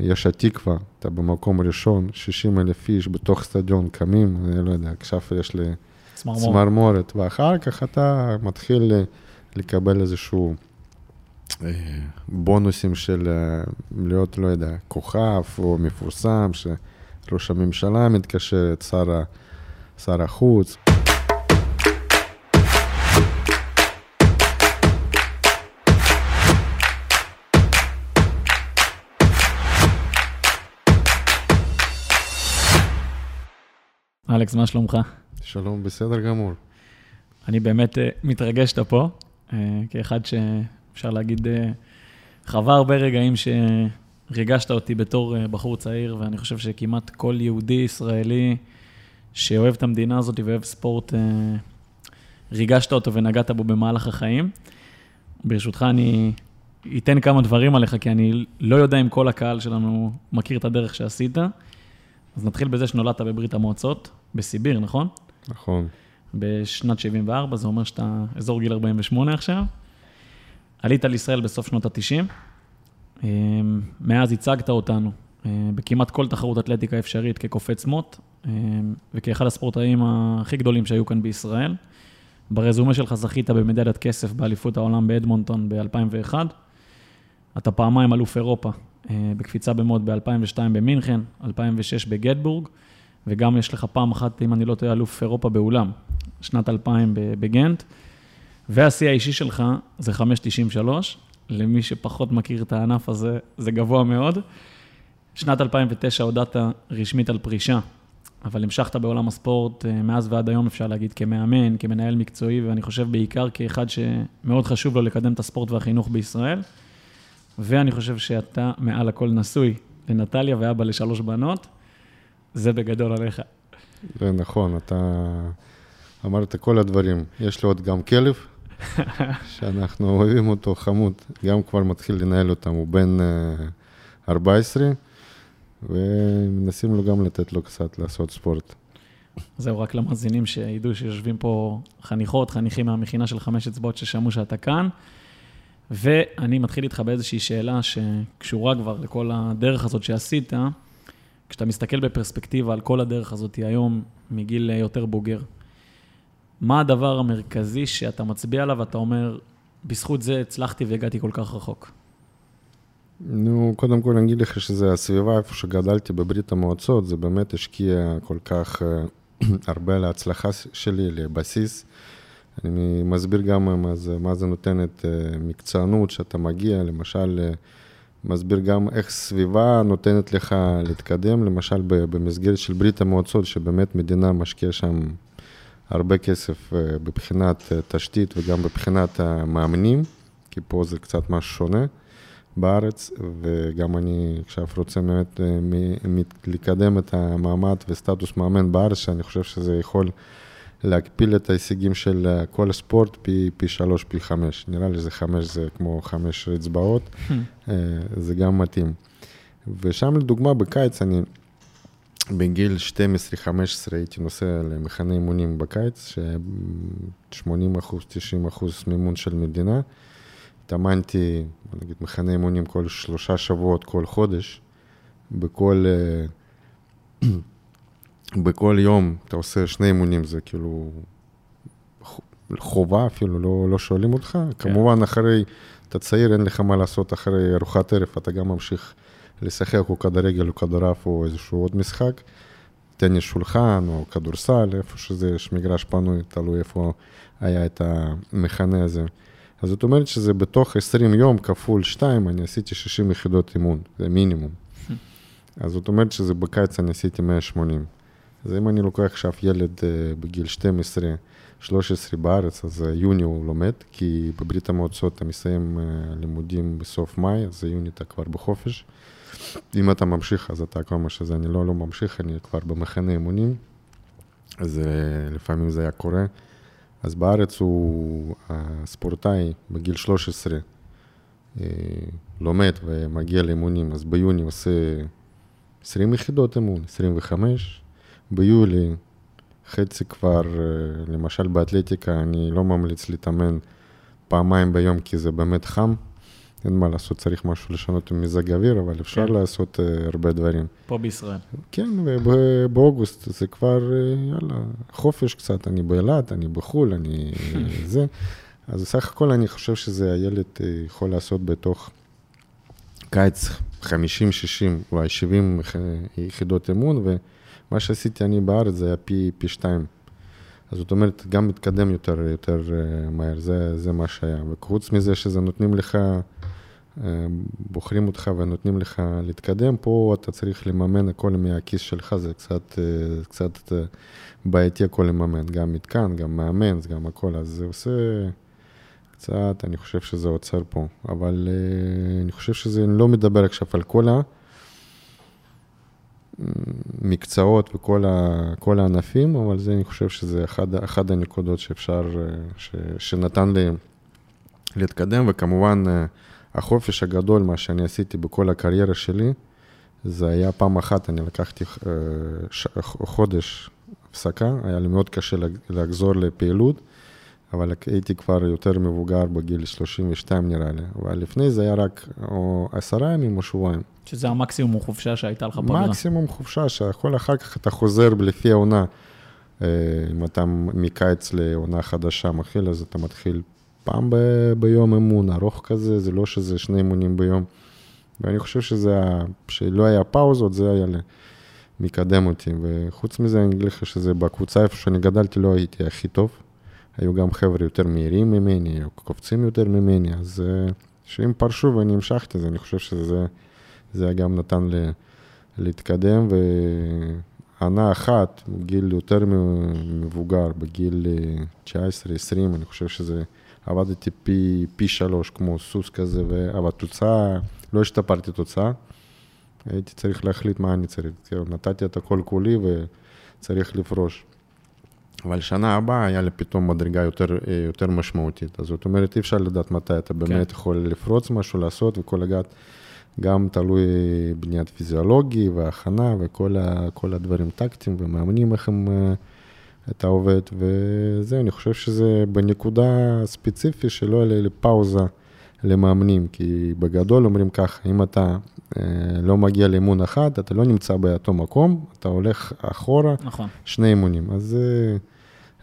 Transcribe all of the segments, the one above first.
יש התקווה, אתה במקום ראשון, 60 אלף איש בתוך סטדיון קמים, אני לא יודע, עכשיו יש לי צמרמורת, ואחר כך אתה מתחיל לקבל איזשהו בונוסים של להיות, לא יודע, כוכב או מפורסם, שראש הממשלה מתקשר, שר, שר החוץ. אלכס, מה שלומך? שלום, בסדר גמור. אני באמת uh, מתרגש שאתה פה, uh, כאחד שאפשר להגיד, uh, חווה הרבה רגעים שריגשת אותי בתור בחור צעיר, ואני חושב שכמעט כל יהודי ישראלי שאוהב את המדינה הזאת ואוהב ספורט, ריגשת אותו ונגעת בו במהלך החיים. ברשותך, אני אתן כמה דברים עליך, כי אני לא יודע אם כל הקהל שלנו מכיר את הדרך שעשית. אז נתחיל בזה שנולדת בברית המועצות, בסיביר, נכון? נכון. בשנת 74, זה אומר שאתה אזור גיל 48 עכשיו. עלית לישראל בסוף שנות ה-90. אמ, מאז הצגת אותנו אה, בכמעט כל תחרות אתלטיקה אפשרית כקופץ מוט, אמ, וכאחד הספורטאים הכי גדולים שהיו כאן בישראל. ברזומה שלך זכית במדליית כסף באליפות העולם באדמונטון ב-2001. אתה פעמיים אלוף אירופה בקפיצה במוד ב-2002 במינכן, 2006 בגטבורג, וגם יש לך פעם אחת, אם אני לא טועה, אלוף אירופה באולם, שנת 2000 בגנט, והשיא האישי שלך זה 5.93, למי שפחות מכיר את הענף הזה, זה גבוה מאוד. שנת 2009 הודעת רשמית על פרישה, אבל המשכת בעולם הספורט אה, מאז ועד היום, אפשר להגיד, כמאמן, כמנהל מקצועי, ואני חושב בעיקר כאחד שמאוד חשוב לו לקדם את הספורט והחינוך בישראל. ואני חושב שאתה מעל הכל נשוי לנטליה ואבא לשלוש בנות. זה בגדול עליך. זה נכון, אתה אמרת כל הדברים. יש לו עוד גם כלב, שאנחנו אוהבים אותו, חמוד. גם כבר מתחיל לנהל אותם, הוא בן 14, אה, ומנסים לו גם לתת לו קצת לעשות ספורט. זהו, רק למאזינים שידעו שיושבים פה חניכות, חניכים מהמכינה של חמש אצבעות ששמעו שאתה כאן. ואני מתחיל איתך באיזושהי שאלה שקשורה כבר לכל הדרך הזאת שעשית. כשאתה מסתכל בפרספקטיבה על כל הדרך הזאת היום, מגיל יותר בוגר, מה הדבר המרכזי שאתה מצביע עליו ואתה אומר, בזכות זה הצלחתי והגעתי כל כך רחוק? נו, קודם כל אני אגיד לך שזה הסביבה איפה שגדלתי בברית המועצות, זה באמת השקיע כל כך אה, הרבה להצלחה שלי, לבסיס. אני מסביר גם מה זה, מה זה נותנת אה, מקצוענות, שאתה מגיע, למשל, אה, מסביר גם איך סביבה נותנת לך להתקדם, למשל במסגרת של ברית המועצות, שבאמת מדינה משקיעה שם הרבה כסף אה, מבחינת תשתית וגם מבחינת המאמנים, כי פה זה קצת משהו שונה בארץ, וגם אני עכשיו רוצה באמת לקדם את המעמד וסטטוס מאמן בארץ, שאני חושב שזה יכול... להקפיל את ההישגים של אה, כל הספורט פי, פי שלוש, פי חמש. נראה לי שזה חמש, זה כמו חמש אצבעות. אה, זה גם מתאים. ושם לדוגמה בקיץ אני בגיל 12-15 הייתי נוסע למחנה אימונים בקיץ, ש-80 אחוז, 90 אחוז מימון של מדינה. התאמנתי, נגיד, מחנה אימונים כל שלושה שבועות, כל חודש, בכל... בכל יום אתה עושה שני אימונים, זה כאילו חובה אפילו, לא, לא שואלים אותך. כן. כמובן, אחרי, אתה צעיר, אין לך מה לעשות אחרי ארוחת ערב, אתה גם ממשיך לשחק או כדורגל או כדורעף או איזשהו עוד משחק. טניס שולחן או כדורסל, איפה שזה, יש מגרש פנוי, תלוי איפה היה את המכנה הזה. אז זאת אומרת שזה בתוך 20 יום כפול 2, אני עשיתי 60 יחידות אימון, זה מינימום. אז זאת אומרת שזה בקיץ אני עשיתי 180. אז אם אני לוקח עכשיו ילד uh, בגיל 12, 13 בארץ, אז יוני הוא לומד, כי בברית המועצות אתה מסיים uh, לימודים בסוף מאי, אז יוני אתה כבר בחופש. אם אתה ממשיך, אז אתה כל מה שזה, אני לא, לא ממשיך, אני כבר במחנה אימונים, אז uh, לפעמים זה היה קורה. אז בארץ הוא הספורטאי בגיל 13 uh, לומד ומגיע לאימונים, אז ביוני עושה 20 יחידות אימון, 25, ביולי, חצי כבר, אה, למשל באתלטיקה, אני לא ממליץ להתאמן פעמיים ביום, כי זה באמת חם. אין מה לעשות, צריך משהו לשנות עם מזג אוויר, אבל אפשר כן. לעשות אה, הרבה דברים. פה בישראל. כן, ובאוגוסט זה כבר, אה, יאללה, חופש קצת, אני באילת, אני בחו"ל, אני זה. אז סך הכל אני חושב שזה הילד יכול לעשות בתוך קיץ 50, 60, אולי 70 יחידות אמון, ומה שעשיתי אני בארץ זה היה פי, פי שתיים. אז זאת אומרת, גם מתקדם יותר, יותר אה, מהר, זה, זה מה שהיה. וחוץ מזה שזה נותנים לך, אה, בוחרים אותך ונותנים לך להתקדם, פה אתה צריך לממן הכל מהכיס שלך, זה קצת, אה, קצת בעייתי הכל לממן, גם מתקן, גם מאמן, גם הכל, אז זה עושה קצת, אני חושב שזה עוצר פה. אבל אני חושב שזה, אני לא מדבר עכשיו על כל ה... מקצועות וכל הענפים, אבל זה, אני חושב שזה אחד, אחד הנקודות שאפשר, ש, שנתן לי להתקדם, וכמובן החופש הגדול, מה שאני עשיתי בכל הקריירה שלי, זה היה פעם אחת, אני לקחתי ש, חודש הפסקה, היה לי מאוד קשה לחזור לפעילות, אבל הייתי כבר יותר מבוגר בגיל 32 נראה לי, אבל לפני זה היה רק או עשרה ימים או שבועיים. שזה המקסימום חופשה שהייתה לך פגרה. מקסימום חופשה, שיכול אחר כך אתה חוזר לפי העונה. אה, אם אתה מקיץ לעונה חדשה מתחיל, אז אתה מתחיל פעם ב- ביום אמון, ארוך כזה, זה לא שזה שני אמונים ביום. ואני חושב שזה, שלא היה פאוזות, זה היה מקדם אותי. וחוץ מזה, אני אגיד לך שזה בקבוצה איפה שאני גדלתי, לא הייתי הכי טוב. היו גם חבר'ה יותר מהירים ממני, קופצים יותר ממני, אז אה, שאם פרשו ואני המשכתי, אז אני חושב שזה... זה גם נתן לי להתקדם, וענה אחת, בגיל יותר מבוגר, בגיל 19-20, אני חושב שזה, עבדתי פי, פי שלוש כמו סוס כזה, אבל תוצאה, לא השתפרתי תוצאה. הייתי צריך להחליט מה אני צריך, כאילו, נתתי את הכל כולי וצריך לפרוש. אבל שנה הבאה היה לי פתאום מדרגה יותר, יותר משמעותית. אז זאת אומרת, אי אפשר לדעת מתי אתה באמת כן. יכול לפרוץ משהו, לעשות וכל לגעת. גם תלוי בניית פיזיולוגי והכנה וכל ה, הדברים טקטיים ומאמנים איך הם, אה, אתה עובד, וזה, אני חושב שזה בנקודה ספציפית שלא יהיה לי פאוזה למאמנים, כי בגדול אומרים ככה, אם אתה אה, לא מגיע לאימון אחד, אתה לא נמצא באותו מקום, אתה הולך אחורה, נכון. שני אימונים, אז זה...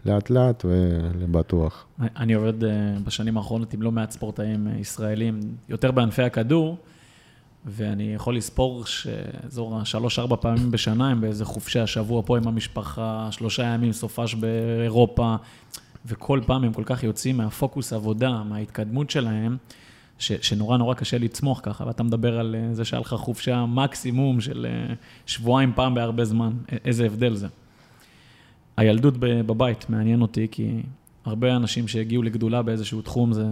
לאט לאט ולבטוח. אני עובד אה, בשנים האחרונות עם לא מעט ספורטאים ישראלים, יותר בענפי הכדור, ואני יכול לספור שאזור השלוש-ארבע פעמים בשנה הם באיזה חופשה, שבוע פה עם המשפחה, שלושה ימים סופש באירופה, וכל פעם הם כל כך יוצאים מהפוקוס עבודה, מההתקדמות שלהם, ש, שנורא נורא קשה לצמוח ככה, ואתה מדבר על אה, זה שהיה לך חופשה מקסימום של אה, שבועיים פעם בהרבה זמן, איזה הבדל זה. הילדות בבית מעניין אותי, כי הרבה אנשים שהגיעו לגדולה באיזשהו תחום, זה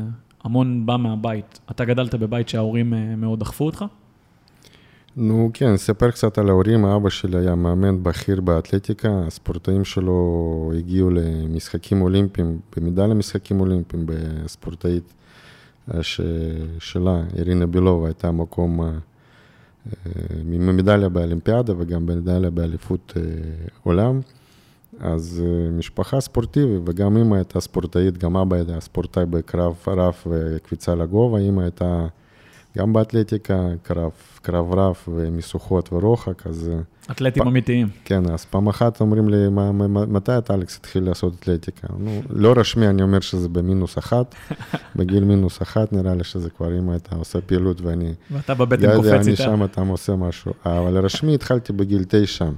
המון בא מהבית. אתה גדלת בבית שההורים אה, מאוד דחפו אותך? נו כן, אספר קצת על ההורים, אבא שלי היה מאמן בכיר באתלטיקה, הספורטאים שלו הגיעו למשחקים אולימפיים, במידה למשחקים אולימפיים, בספורטאית שלה, אירינה בילובה, הייתה מקום אה, ממדליה באולימפיאדה וגם במדליה באליפות עולם. אז אה, משפחה ספורטיבית, וגם אמא הייתה ספורטאית, גם אבא היה ספורטאי בקרב רף וקפיצה לגובה, אמא הייתה גם באתלטיקה, קרב, קרב רף ומשוכות ורוחק, אז... אה, אתלטים פ... אמיתיים. כן, אז פעם אחת אומרים לי, מה, מתי אתה, אלכס, התחיל לעשות אתלטיקה? נו, לא רשמי, אני אומר שזה במינוס אחת, בגיל מינוס אחת, נראה לי שזה כבר אמא הייתה עושה פעילות ואני... ואתה בבטן קופץ איתה. אני שם, אתה עושה משהו. אבל רשמי התחלתי בגיל תשע.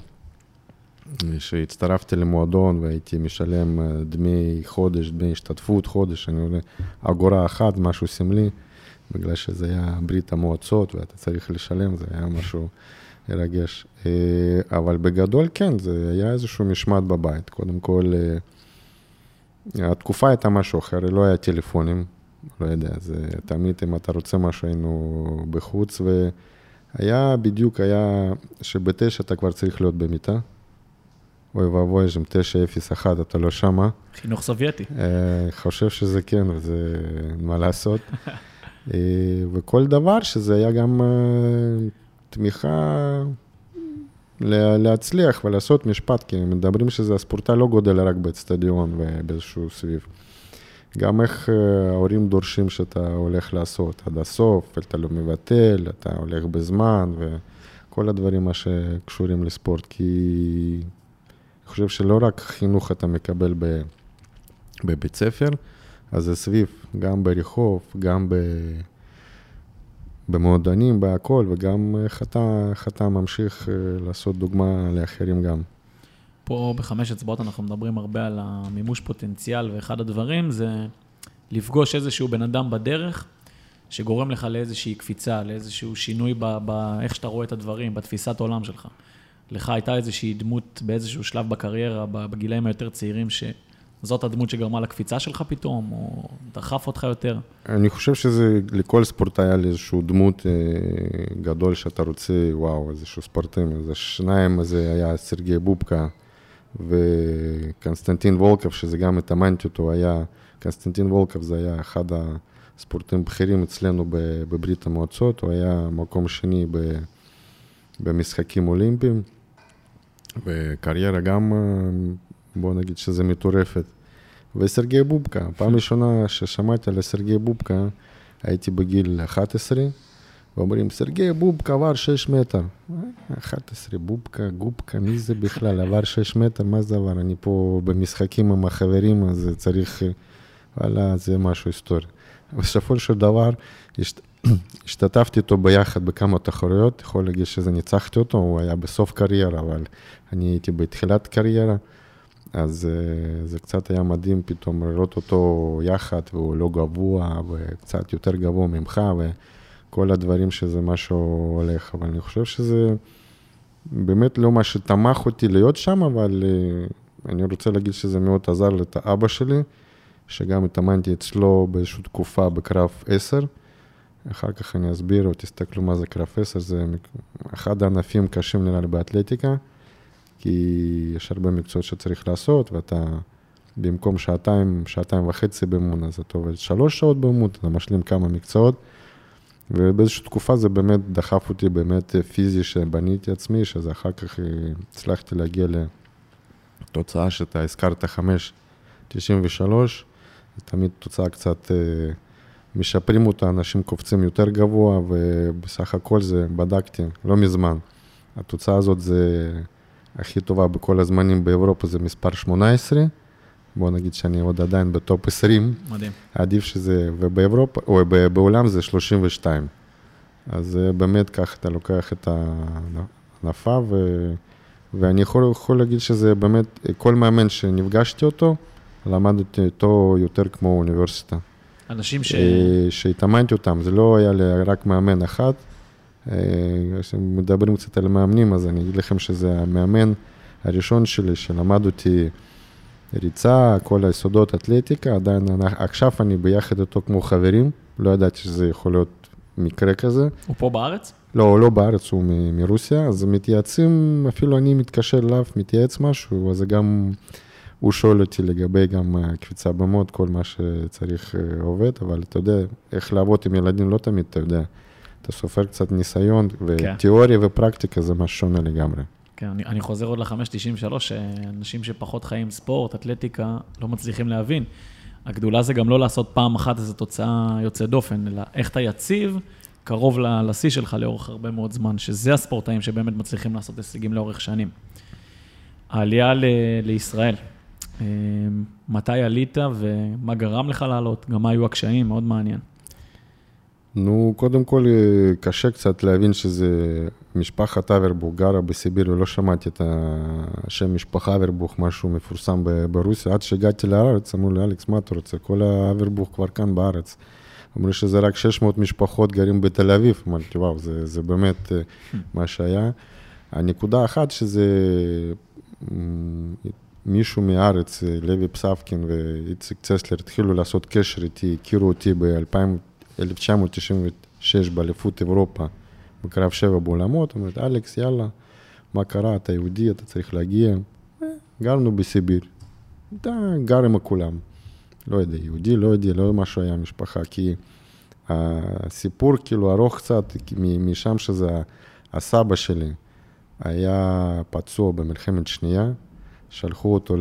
שהצטרפתי למועדון והייתי משלם אה, דמי חודש, דמי השתתפות חודש, אני אומר, אגורה אחת, משהו סמלי, בגלל שזה היה ברית המועצות ואתה צריך לשלם, זה היה משהו מרגש. אה, אבל בגדול כן, זה היה איזשהו משמעת בבית. קודם כל, אה, התקופה הייתה משהו אחר, לא היה טלפונים, לא יודע, זה תמיד אם אתה רוצה משהו היינו בחוץ, והיה בדיוק, היה שבתשע אתה כבר צריך להיות במיטה. אוי ואבוי, יש שם 901, אתה לא שמה. חינוך סובייטי. אה, חושב שזה כן, וזה מה לעשות. אה, וכל דבר שזה היה גם אה, תמיכה להצליח ולעשות משפט, כי מדברים שזה הספורטאי לא גודל רק באצטדיון ובאיזשהו סביב. גם איך אה, ההורים דורשים שאתה הולך לעשות עד הסוף, אתה לא מבטל, אתה הולך בזמן, וכל הדברים שקשורים לספורט, כי אני חושב שלא רק חינוך אתה מקבל בבית ספר, אז זה סביב, גם ברחוב, גם ב... במועדונים, בהכל, וגם אתה, איך אתה ממשיך אה, לעשות דוגמה לאחרים גם. פה בחמש אצבעות אנחנו מדברים הרבה על המימוש פוטנציאל, ואחד הדברים זה לפגוש איזשהו בן אדם בדרך, שגורם לך לאיזושהי קפיצה, לאיזשהו שינוי באיך שאתה רואה את הדברים, בתפיסת עולם שלך. לך הייתה איזושהי דמות באיזשהו שלב בקריירה, בגילאים היותר צעירים, ש... זאת הדמות שגרמה לקפיצה שלך פתאום, או דחף אותך יותר? אני חושב שזה, לכל ספורטאי היה לי איזשהו דמות אה, גדול שאתה רוצה, וואו, איזשהו ספורטאים, איזה שניים, זה היה סרגי בובקה וקונסטנטין וולקוב, שזה גם התאמנתי אותו, היה, קונסטנטין וולקוב זה היה אחד הספורטאים הבכירים אצלנו בברית המועצות, הוא היה מקום שני במשחקים אולימפיים, וקריירה גם אה, בוא נגיד שזה מטורפת. וסרגי בובקה, פעם ראשונה ששמעתי על סרגי בובקה, הייתי בגיל 11, ואומרים, סרגי בובקה עבר 6 מטר. 11, בובקה, גובקה, מי זה בכלל? עבר 6 מטר, מה זה עבר? אני פה במשחקים עם החברים, אז צריך, וואלה, זה משהו היסטורי. בסופו של דבר, השתתפתי איתו ביחד בכמה תחרויות, יכול להגיד שזה ניצחתי אותו, הוא היה בסוף קריירה, אבל אני הייתי בתחילת קריירה. אז אה, זה קצת היה מדהים פתאום לראות אותו יחד, והוא לא גבוה, וקצת יותר גבוה ממך, וכל הדברים שזה משהו הולך. אבל אני חושב שזה באמת לא מה שתמך אותי להיות שם, אבל אה, אני רוצה להגיד שזה מאוד עזר את האבא שלי, שגם התאמנתי אצלו באיזושהי תקופה בקרב 10. אחר כך אני אסביר, או תסתכלו מה זה קרב 10, זה אחד הענפים קשים נראה לי באתלטיקה. כי יש הרבה מקצועות שצריך לעשות, ואתה במקום שעתיים, שעתיים וחצי באמון, אז אתה עובד שלוש שעות באמון, אתה משלים כמה מקצועות, ובאיזושהי תקופה זה באמת דחף אותי באמת פיזי שבניתי עצמי, שזה אחר כך הצלחתי להגיע לתוצאה שאתה הזכרת, 5.93, זה תמיד תוצאה קצת... אה, משפרים אותה, אנשים קופצים יותר גבוה, ובסך הכל זה, בדקתי, לא מזמן. התוצאה הזאת זה הכי טובה בכל הזמנים באירופה זה מספר 18. בוא נגיד שאני עוד עדיין בטופ 20. מדהים. עדיף שזה, ובאירופה, או בעולם זה 32. אז באמת ככה אתה לוקח את הענפה, ו... ואני יכול, יכול להגיד שזה באמת, כל מאמן שנפגשתי אותו, למדתי אותו יותר כמו אוניברסיטה. אנשים ש... אה, שהתאמנתי אותם, זה לא היה לי רק מאמן אחד, כשמדברים קצת על מאמנים, אז אני אגיד לכם שזה המאמן הראשון שלי, שלמד אותי ריצה, כל היסודות אתלטיקה, עדיין עכשיו אני ביחד איתו כמו חברים, לא ידעתי שזה יכול להיות מקרה כזה. הוא פה בארץ? לא, הוא לא בארץ, הוא מ- מרוסיה, אז מתייעצים, אפילו אני מתקשר אליו, מתייעץ משהו, אז גם הוא שואל אותי לגבי גם קפיצה במוד, כל מה שצריך אה, עובד, אבל אתה יודע, איך לעבוד עם ילדים לא תמיד אתה יודע. אתה סופר קצת ניסיון, כן. ותיאוריה כן. ופרקטיקה זה משהו שונה לגמרי. כן, אני, אני חוזר עוד ל-593, שאנשים שפחות חיים ספורט, אתלטיקה, לא מצליחים להבין. הגדולה זה גם לא לעשות פעם אחת איזו תוצאה יוצאת דופן, אלא איך אתה יציב קרוב לשיא שלך לאורך הרבה מאוד זמן, שזה הספורטאים שבאמת מצליחים לעשות הישגים לאורך שנים. העלייה ל- לישראל, אה, מתי עלית ומה גרם לך לעלות? גם מה היו הקשיים? מאוד מעניין. נו, קודם כל אה, קשה קצת להבין שזה משפחת אברבוך גרה בסיביר ולא שמעתי את השם משפחה אברבוך, משהו מפורסם ברוסיה. עד שהגעתי לארץ, אמרו לי, אלכס, מה אתה רוצה? כל האברבוך כבר כאן בארץ. אמרו שזה רק 600 משפחות גרים בתל אביב. אמרתי, וואו, זה, זה באמת אה, מה שהיה. הנקודה אחת שזה מישהו מהארץ, אה, לוי פסבקין ואיציק צסלר, התחילו לעשות קשר איתי, הכירו אותי ב-2000. 1996 באליפות אירופה, בקרב שבע באולמות, אומרת, אלכס, יאללה, מה קרה, אתה יהודי, אתה צריך להגיע. אה, גרנו בסיביר. אתה גר עם כולם. לא יודע, יהודי, לא יודע, לא משהו היה משפחה, כי הסיפור כאילו ארוך קצת, משם שזה הסבא שלי היה פצוע במלחמת שנייה, שלחו אותו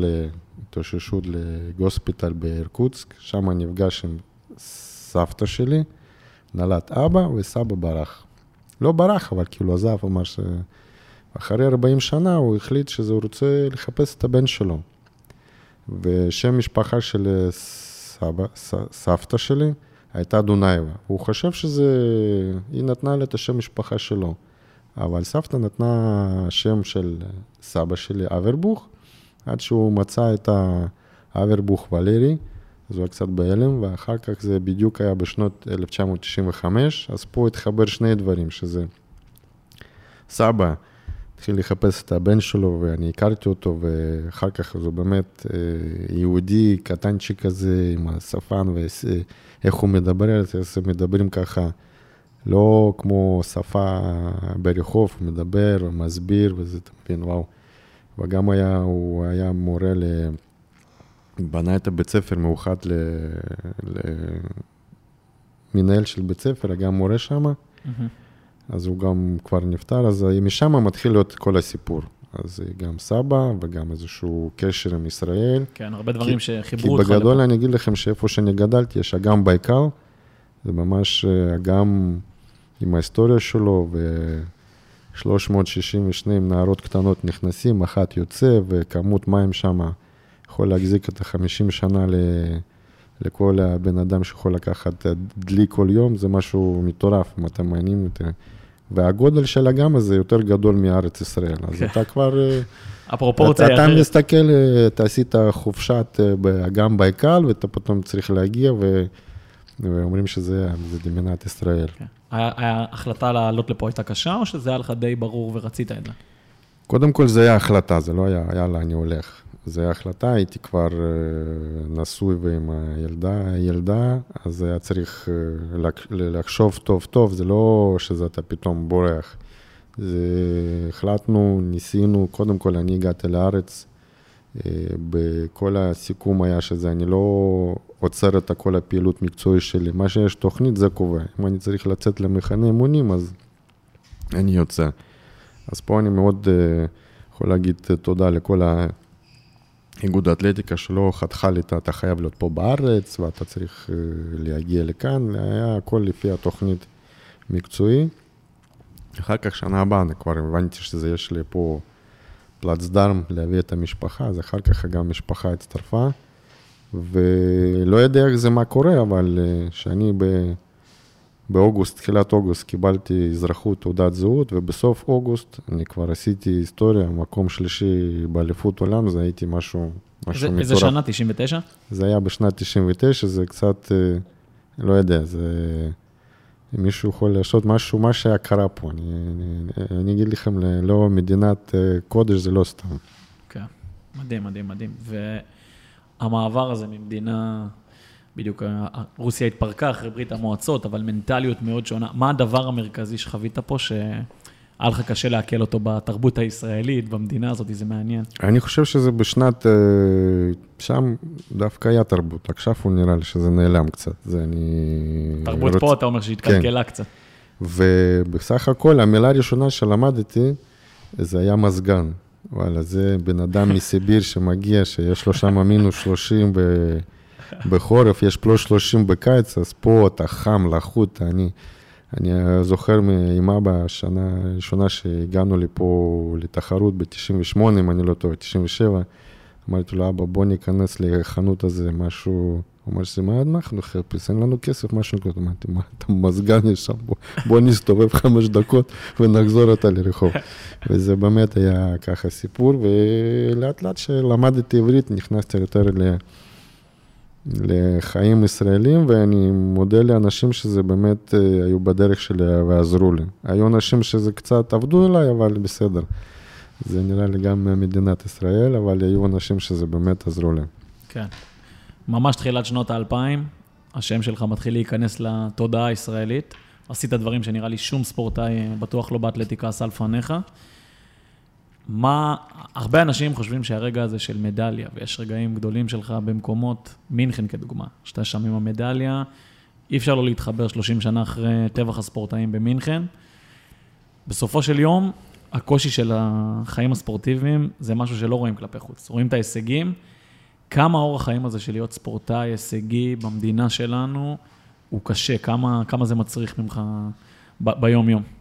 התאוששות לגוספיטל בארקוצק, שם נפגש עם סבתא שלי, נולד אבא וסבא ברח. לא ברח, אבל כאילו עזב, אמר שאחרי 40 שנה הוא החליט שהוא רוצה לחפש את הבן שלו. ושם משפחה של סבא, ס, סבתא שלי הייתה דונייבה. הוא חושב שזה, היא נתנה לה את השם משפחה שלו. אבל סבתא נתנה שם של סבא שלי, אברבוך, עד שהוא מצא את האברבוך ולרי, אז הוא היה קצת בהלם, ואחר כך זה בדיוק היה בשנות 1995, אז פה התחבר שני דברים, שזה סבא התחיל לחפש את הבן שלו, ואני הכרתי אותו, ואחר כך הוא באמת אה, יהודי קטנצ'יק כזה, עם השפן, ואיך הוא מדבר זה, אז מדברים ככה. לא כמו שפה ברחוב, מדבר, מסביר, וזה, אתה מבין, וואו. וגם היה, הוא היה מורה ל... בנה את הבית ספר מאוחד למנהל של בית ספר, גם מורה שם, mm-hmm. אז הוא גם כבר נפטר, אז משם מתחיל להיות כל הסיפור. אז גם סבא וגם איזשהו קשר עם ישראל. כן, הרבה דברים כי, שחיברו אותך. כי בגדול לפה. אני אגיד לכם שאיפה שאני גדלתי, יש אגם בעיקר, זה ממש אגם עם ההיסטוריה שלו, ו-362 נערות קטנות נכנסים, אחת יוצא, וכמות מים שם יכול להחזיק את ה-50 שנה ל... לכל הבן אדם שיכול לקחת דלי כל יום, זה משהו מטורף, אם אתם מעניינים יותר. והגודל של הגם הזה יותר גדול מארץ ישראל, אז כן. אתה כבר... אה, הפרופורציה אתה, אתה מסתכל, אה, אתה עשית חופשת אה, אגם בעיקל, ואתה פתאום צריך להגיע, ו... ואומרים שזה מדינת ישראל. כן. היה החלטה לעלות לפה הייתה קשה, או שזה היה לך די ברור ורצית את זה? קודם כל זה היה החלטה, זה לא היה, יאללה, אני הולך. זה היה החלטה, הייתי כבר אה, נשוי ועם הילדה, ילדה, אז היה צריך אה, לחשוב טוב טוב, זה לא שזה אתה פתאום בורח. זה, החלטנו, ניסינו, קודם כל אני הגעתי לארץ, אה, בכל הסיכום היה שזה, אני לא עוצר את כל הפעילות מקצועית שלי. מה שיש תוכנית זה קובע. אם אני צריך לצאת למחנה אימונים, אז אני יוצא. אז פה אני מאוד יכול להגיד תודה לכל האיגוד האתלטיקה שלא חתכה לי, אתה חייב להיות פה בארץ ואתה צריך uh, להגיע לכאן, היה הכל לפי התוכנית מקצועי. אחר כך, שנה הבאה, אני כבר הבנתי שזה יש לי פה פלצדרם להביא את המשפחה, אז אחר כך גם המשפחה הצטרפה. ולא יודע איך זה מה קורה, אבל כשאני אה, באוגוסט, תחילת אוגוסט, קיבלתי אזרחות, תעודת זהות, ובסוף אוגוסט אני כבר עשיתי היסטוריה, מקום שלישי באליפות עולם, זה הייתי משהו, משהו מטורף. איזה שנה? 99? זה היה בשנת 99, זה קצת, אה, לא יודע, זה... מישהו יכול לעשות משהו, מה שהיה קרה פה. אני, אני, אני אגיד לכם, לא מדינת אה, קודש זה לא סתם. כן, מדהים, מדהים, מדהים. ו... המעבר הזה ממדינה, בדיוק רוסיה התפרקה אחרי ברית המועצות, אבל מנטליות מאוד שונה. מה הדבר המרכזי שחווית פה שהיה לך קשה לעכל אותו בתרבות הישראלית, במדינה הזאת, זה מעניין? אני חושב שזה בשנת, אה, שם דווקא היה תרבות, עכשיו הוא נראה לי שזה נעלם קצת, זה אני... תרבות רוצ... פה אתה אומר שהתקלקלה כן. קצת. ובסך הכל, המילה הראשונה שלמדתי, זה היה מזגן. וואלה, זה בן אדם מסיביר שמגיע, שיש לו שם מינוס 30 ב... בחורף, יש פלוס 30 בקיץ, אז פה אתה חם, לחות, אני... אני זוכר עם אבא, השנה הראשונה שהגענו לפה לתחרות ב-98, אם אני לא טועה, 97, אמרתי לו, אבא, בוא ניכנס לחנות הזה, משהו הוא אומר שזה מה אנחנו נחפש, אין לנו כסף, משהו כזה. אמרתי, מה, אתה מזגן יש שם, בוא, בוא נסתובב חמש דקות ונחזור אותה לרחוב. וזה באמת היה ככה סיפור, ולאט לאט שלמדתי עברית, נכנסתי יותר ל... לחיים ישראלים, ואני מודה לאנשים שזה באמת אה, היו בדרך שלי ועזרו לי. היו אנשים שזה קצת עבדו אליי, אבל בסדר. זה נראה לי גם מדינת ישראל, אבל היו אנשים שזה באמת עזרו לי. כן. ממש תחילת שנות האלפיים, השם שלך מתחיל להיכנס לתודעה הישראלית. עשית דברים שנראה לי שום ספורטאי, בטוח לא באתלטיקה, עשה לפניך. מה, הרבה אנשים חושבים שהרגע הזה של מדליה, ויש רגעים גדולים שלך במקומות, מינכן כדוגמה, שאתה שם עם המדליה, אי אפשר לא להתחבר 30 שנה אחרי טבח הספורטאים במינכן. בסופו של יום, הקושי של החיים הספורטיביים זה משהו שלא רואים כלפי חוץ. רואים את ההישגים, כמה האורח חיים הזה של להיות ספורטאי הישגי במדינה שלנו הוא קשה, כמה, כמה זה מצריך ממך ב- ביום-יום.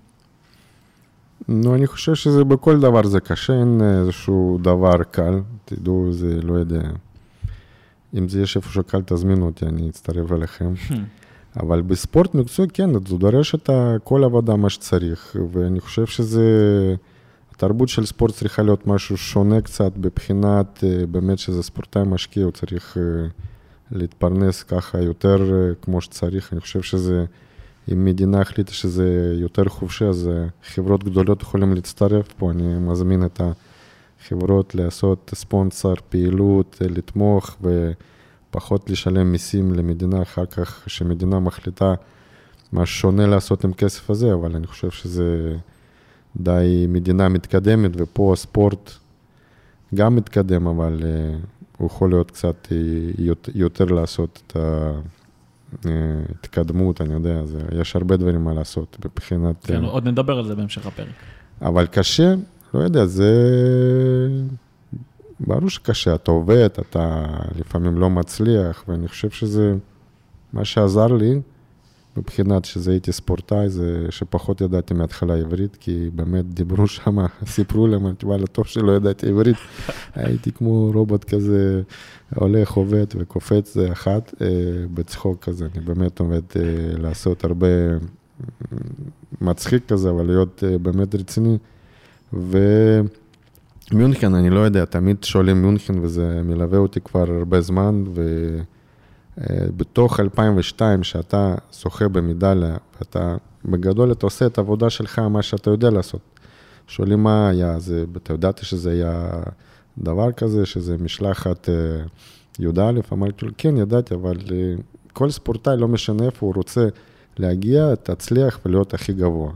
נו, אני חושב שזה בכל דבר זה קשה, אין איזשהו דבר קל, תדעו, זה לא יודע. אם זה יש איפה שקל, תזמינו אותי, אני אצטרף אליכם. אבל בספורט מקצועי, כן, זה דורש את כל עבודה מה שצריך, ואני חושב שזה, התרבות של ספורט צריכה להיות משהו שונה קצת, בבחינת אה, באמת שזה ספורטאי משקיע, הוא צריך אה, להתפרנס ככה יותר אה, כמו שצריך. אני חושב שזה, אם מדינה החליטה שזה יותר חופשי, אז חברות גדולות יכולים להצטרף. פה, אני מזמין את החברות לעשות ספונסר, פעילות, לתמוך ו... פחות לשלם מיסים למדינה אחר כך, שמדינה מחליטה מה שונה לעשות עם כסף הזה, אבל אני חושב שזה די מדינה מתקדמת, ופה הספורט גם מתקדם, אבל uh, הוא יכול להיות קצת יותר לעשות את ההתקדמות, אני יודע, זה, יש הרבה דברים מה לעשות מבחינת... כן, uh, עוד נדבר על זה בהמשך הפרק. אבל קשה, לא יודע, זה... ברור שקשה, אתה עובד, אתה לפעמים לא מצליח, ואני חושב שזה מה שעזר לי, מבחינת שזה הייתי ספורטאי, זה שפחות ידעתי מההתחלה עברית, כי באמת דיברו שם, סיפרו להם, אמרתי, וואלה, טוב שלא ידעתי עברית. הייתי כמו רובוט כזה, הולך, עובד וקופץ אחת, אה, בצחוק כזה, אני באמת עובד אה, לעשות הרבה מצחיק כזה, אבל להיות אה, באמת רציני. ו... מיונכן, אני לא יודע, תמיד שואלים מיונכן וזה מלווה אותי כבר הרבה זמן, ובתוך 2002, שאתה זוכה במדליה, ואתה, בגדול אתה עושה את העבודה שלך, מה שאתה יודע לעשות. שואלים מה היה, זה, אתה ידעת שזה היה דבר כזה, שזה משלחת אה, י"א, אמרתי לו, כן, ידעתי, אבל אה, כל ספורטאי, לא משנה איפה הוא רוצה להגיע, תצליח ולהיות הכי גבוה.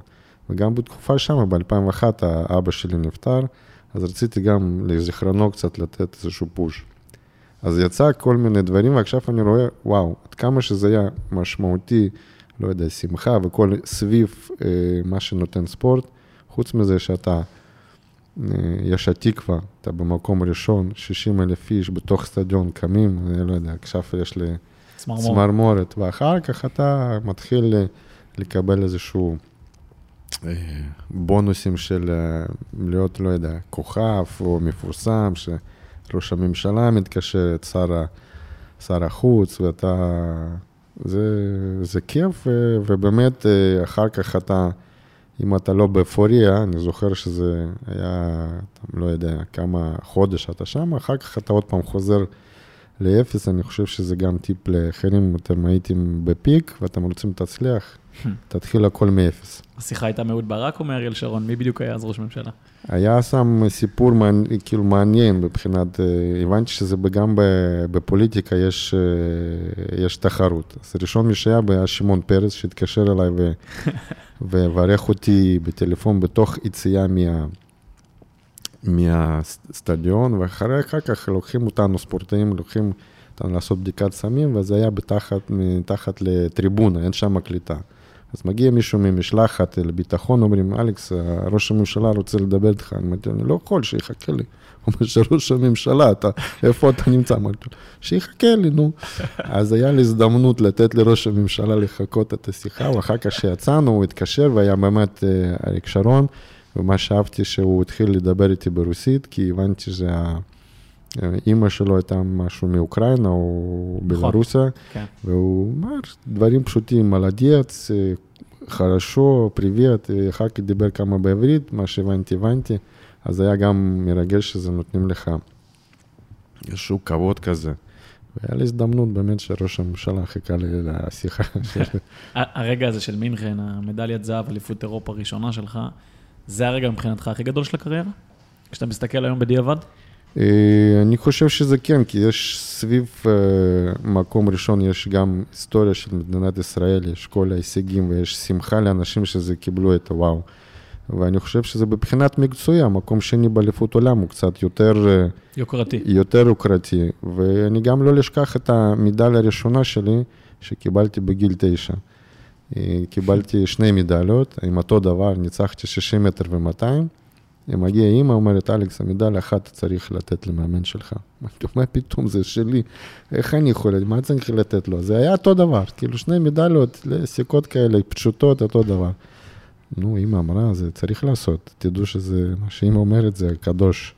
וגם בתקופה שם, ב-2001, האבא שלי נפטר. אז רציתי גם לזיכרונו קצת לתת איזשהו פוש. אז יצא כל מיני דברים, ועכשיו אני רואה, וואו, עד כמה שזה היה משמעותי, לא יודע, שמחה וכל סביב אה, מה שנותן ספורט, חוץ מזה שאתה, אה, יש התקווה, אתה במקום ראשון, 60 אלף איש בתוך סטדיון קמים, אני לא יודע, עכשיו יש לי צמרמורת, ואחר כך אתה מתחיל לקבל איזשהו... אה, בונוסים של אה, להיות, לא יודע, כוכב או מפורסם, שראש הממשלה מתקשר, את שר, שר החוץ, ואתה... זה, זה כיף, ובאמת, אה, אחר כך אתה, אם אתה לא באפוריה, אני זוכר שזה היה, לא יודע, כמה חודש אתה שם, אחר כך אתה עוד פעם חוזר לאפס, אני חושב שזה גם טיפ לאחרים, אתם הייתם בפיק ואתם רוצים להצליח, תתחיל הכל מאפס. השיחה הייתה מאהוד ברק או מאריאל שרון? מי בדיוק היה אז ראש ממשלה? היה שם סיפור כאילו מעניין מבחינת, אה, הבנתי שזה גם בפוליטיקה יש, אה, יש תחרות. אז ראשון מי שהיה היה שמעון פרס שהתקשר אליי וברך אותי בטלפון בתוך יציאה מה... מהסטדיון, ואחרי אחר כך לוקחים אותנו, ספורטאים, לוקחים אותנו לעשות בדיקת סמים, וזה היה בתחת, מתחת לטריבונה, אין שם קליטה. אז מגיע מישהו ממשלחת לביטחון, אומרים, אלכס, ראש הממשלה רוצה לדבר איתך. אני אמרתי, אני לא יכול, שיחכה לי. הוא אומר, שראש הממשלה, אתה, איפה אתה נמצא? אמרתי לו, שיחכה לי, נו. אז היה לי הזדמנות לתת לראש הממשלה לחכות את השיחה, ואחר כך שיצאנו, הוא התקשר, והיה באמת אה, אריק שרון, ומה שאהבתי שהוא התחיל לדבר איתי ברוסית, כי הבנתי שזה... אימא שלו הייתה משהו מאוקראינה או נכון. בלרוסיה, כן. והוא אמר דברים פשוטים, מלדיאץ, חרשו, privet, אחר כך דיבר כמה בעברית, מה שהבנתי, הבנתי, אז היה גם מרגש שזה נותנים לך איזשהו כבוד כזה. והיה לי הזדמנות באמת שראש הממשלה חיכה לי לשיחה. הרגע הזה של מינכן, המדליית זהב, אליפות אירופה הראשונה שלך, זה הרגע מבחינתך הכי גדול של הקריירה? כשאתה מסתכל היום בדיעבד? אה, אני חושב שזה כן, כי יש סביב אה, מקום ראשון, יש גם היסטוריה של מדינת ישראל, יש כל ההישגים ויש שמחה לאנשים שזה קיבלו את הוואו. ואני חושב שזה מבחינת מקצועי, המקום שני באליפות עולם הוא קצת יותר... אה, יוקרתי. יותר יוקרתי. ואני גם לא אשכח את המדליה הראשונה שלי, שקיבלתי בגיל תשע. קיבלתי שני מדליות, עם אותו דבר, ניצחתי 60 מטר ו-200. מגיע אימא, אומרת, אלכס, המדליה אחת צריך לתת למאמן שלך. אמרתי, מה פתאום, זה שלי, איך אני יכול, מה צריך לתת לו? זה היה אותו דבר, כאילו שני מדליות, סיכות כאלה, פשוטות, אותו דבר. נו, אימא אמרה, זה צריך לעשות, תדעו שזה, מה שאימא אומרת זה קדוש.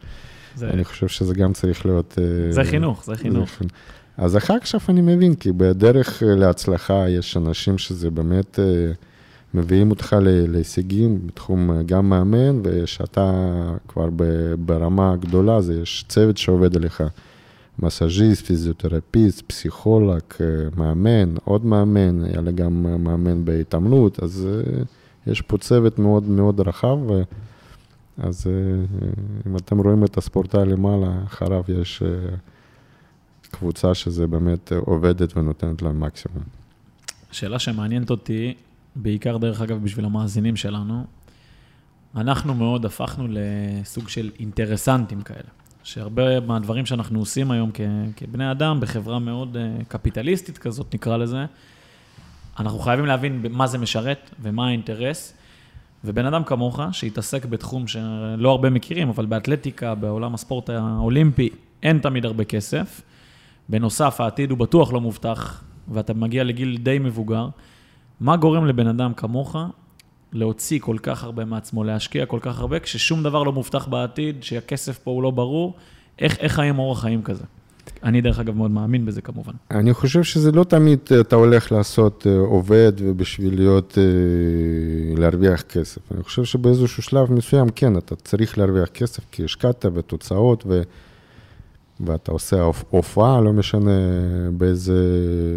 זה... אני חושב שזה גם צריך להיות... אה, זה חינוך, זה חינוך. זה... אז אחר כך אני מבין, כי בדרך להצלחה יש אנשים שזה באמת... אה, מביאים אותך להישגים בתחום אה, גם מאמן, ושאתה כבר ברמה גדולה, זה יש צוות שעובד עליך. מסאז'יסט, פיזיותרפיסט, פסיכולוג, אה, מאמן, עוד מאמן, היה לי גם מאמן בהתעמלות, אז אה, יש פה צוות מאוד מאוד רחב, אז אם אתם רואים את הספורטאי למעלה, אחריו יש קבוצה שזה באמת עובדת ונותנת להם מקסימום. שאלה שמעניינת אותי, בעיקר דרך אגב בשביל המאזינים שלנו, אנחנו מאוד הפכנו לסוג של אינטרסנטים כאלה. שהרבה מהדברים שאנחנו עושים היום כ- כבני אדם, בחברה מאוד uh, קפיטליסטית כזאת, נקרא לזה, אנחנו חייבים להבין מה זה משרת ומה האינטרס. ובן אדם כמוך, שהתעסק בתחום שלא הרבה מכירים, אבל באתלטיקה, בעולם הספורט האולימפי, אין תמיד הרבה כסף. בנוסף, העתיד הוא בטוח לא מובטח, ואתה מגיע לגיל די מבוגר. מה גורם לבן אדם כמוך להוציא כל כך הרבה מעצמו, להשקיע כל כך הרבה, כששום דבר לא מובטח בעתיד, שהכסף פה הוא לא ברור, איך, איך חיים אורח חיים כזה? אני דרך אגב מאוד מאמין בזה כמובן. אני חושב שזה לא תמיד אה, אתה הולך לעשות אה, עובד ובשביל להיות, אה, להרוויח כסף. אני חושב שבאיזשהו שלב מסוים, כן, אתה צריך להרוויח כסף כי השקעת ותוצאות ו... ואתה עושה הופעה, לא משנה באיזה,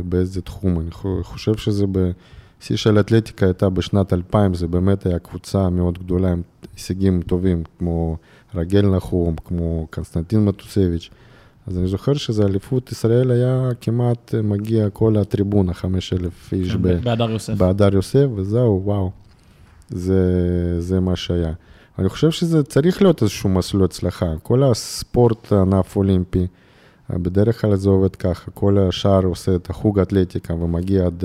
באיזה תחום. אני חושב שזה ב... שיא של אתלטיקה הייתה בשנת 2000, זה באמת היה קבוצה מאוד גדולה עם הישגים טובים, כמו רגל נחום, כמו קונסטנטין מטוסביץ'. אז אני זוכר שזה אליפות ישראל היה כמעט מגיע כל הטריבונה, 5,000 איש כן, בהדר יוסף. בהדר יוסף, וזהו, וואו. זה, זה מה שהיה. אני חושב שזה צריך להיות איזשהו מסלול הצלחה. כל הספורט ענף אולימפי, בדרך כלל זה עובד ככה, כל השאר עושה את החוג אתלטיקה ומגיע עד...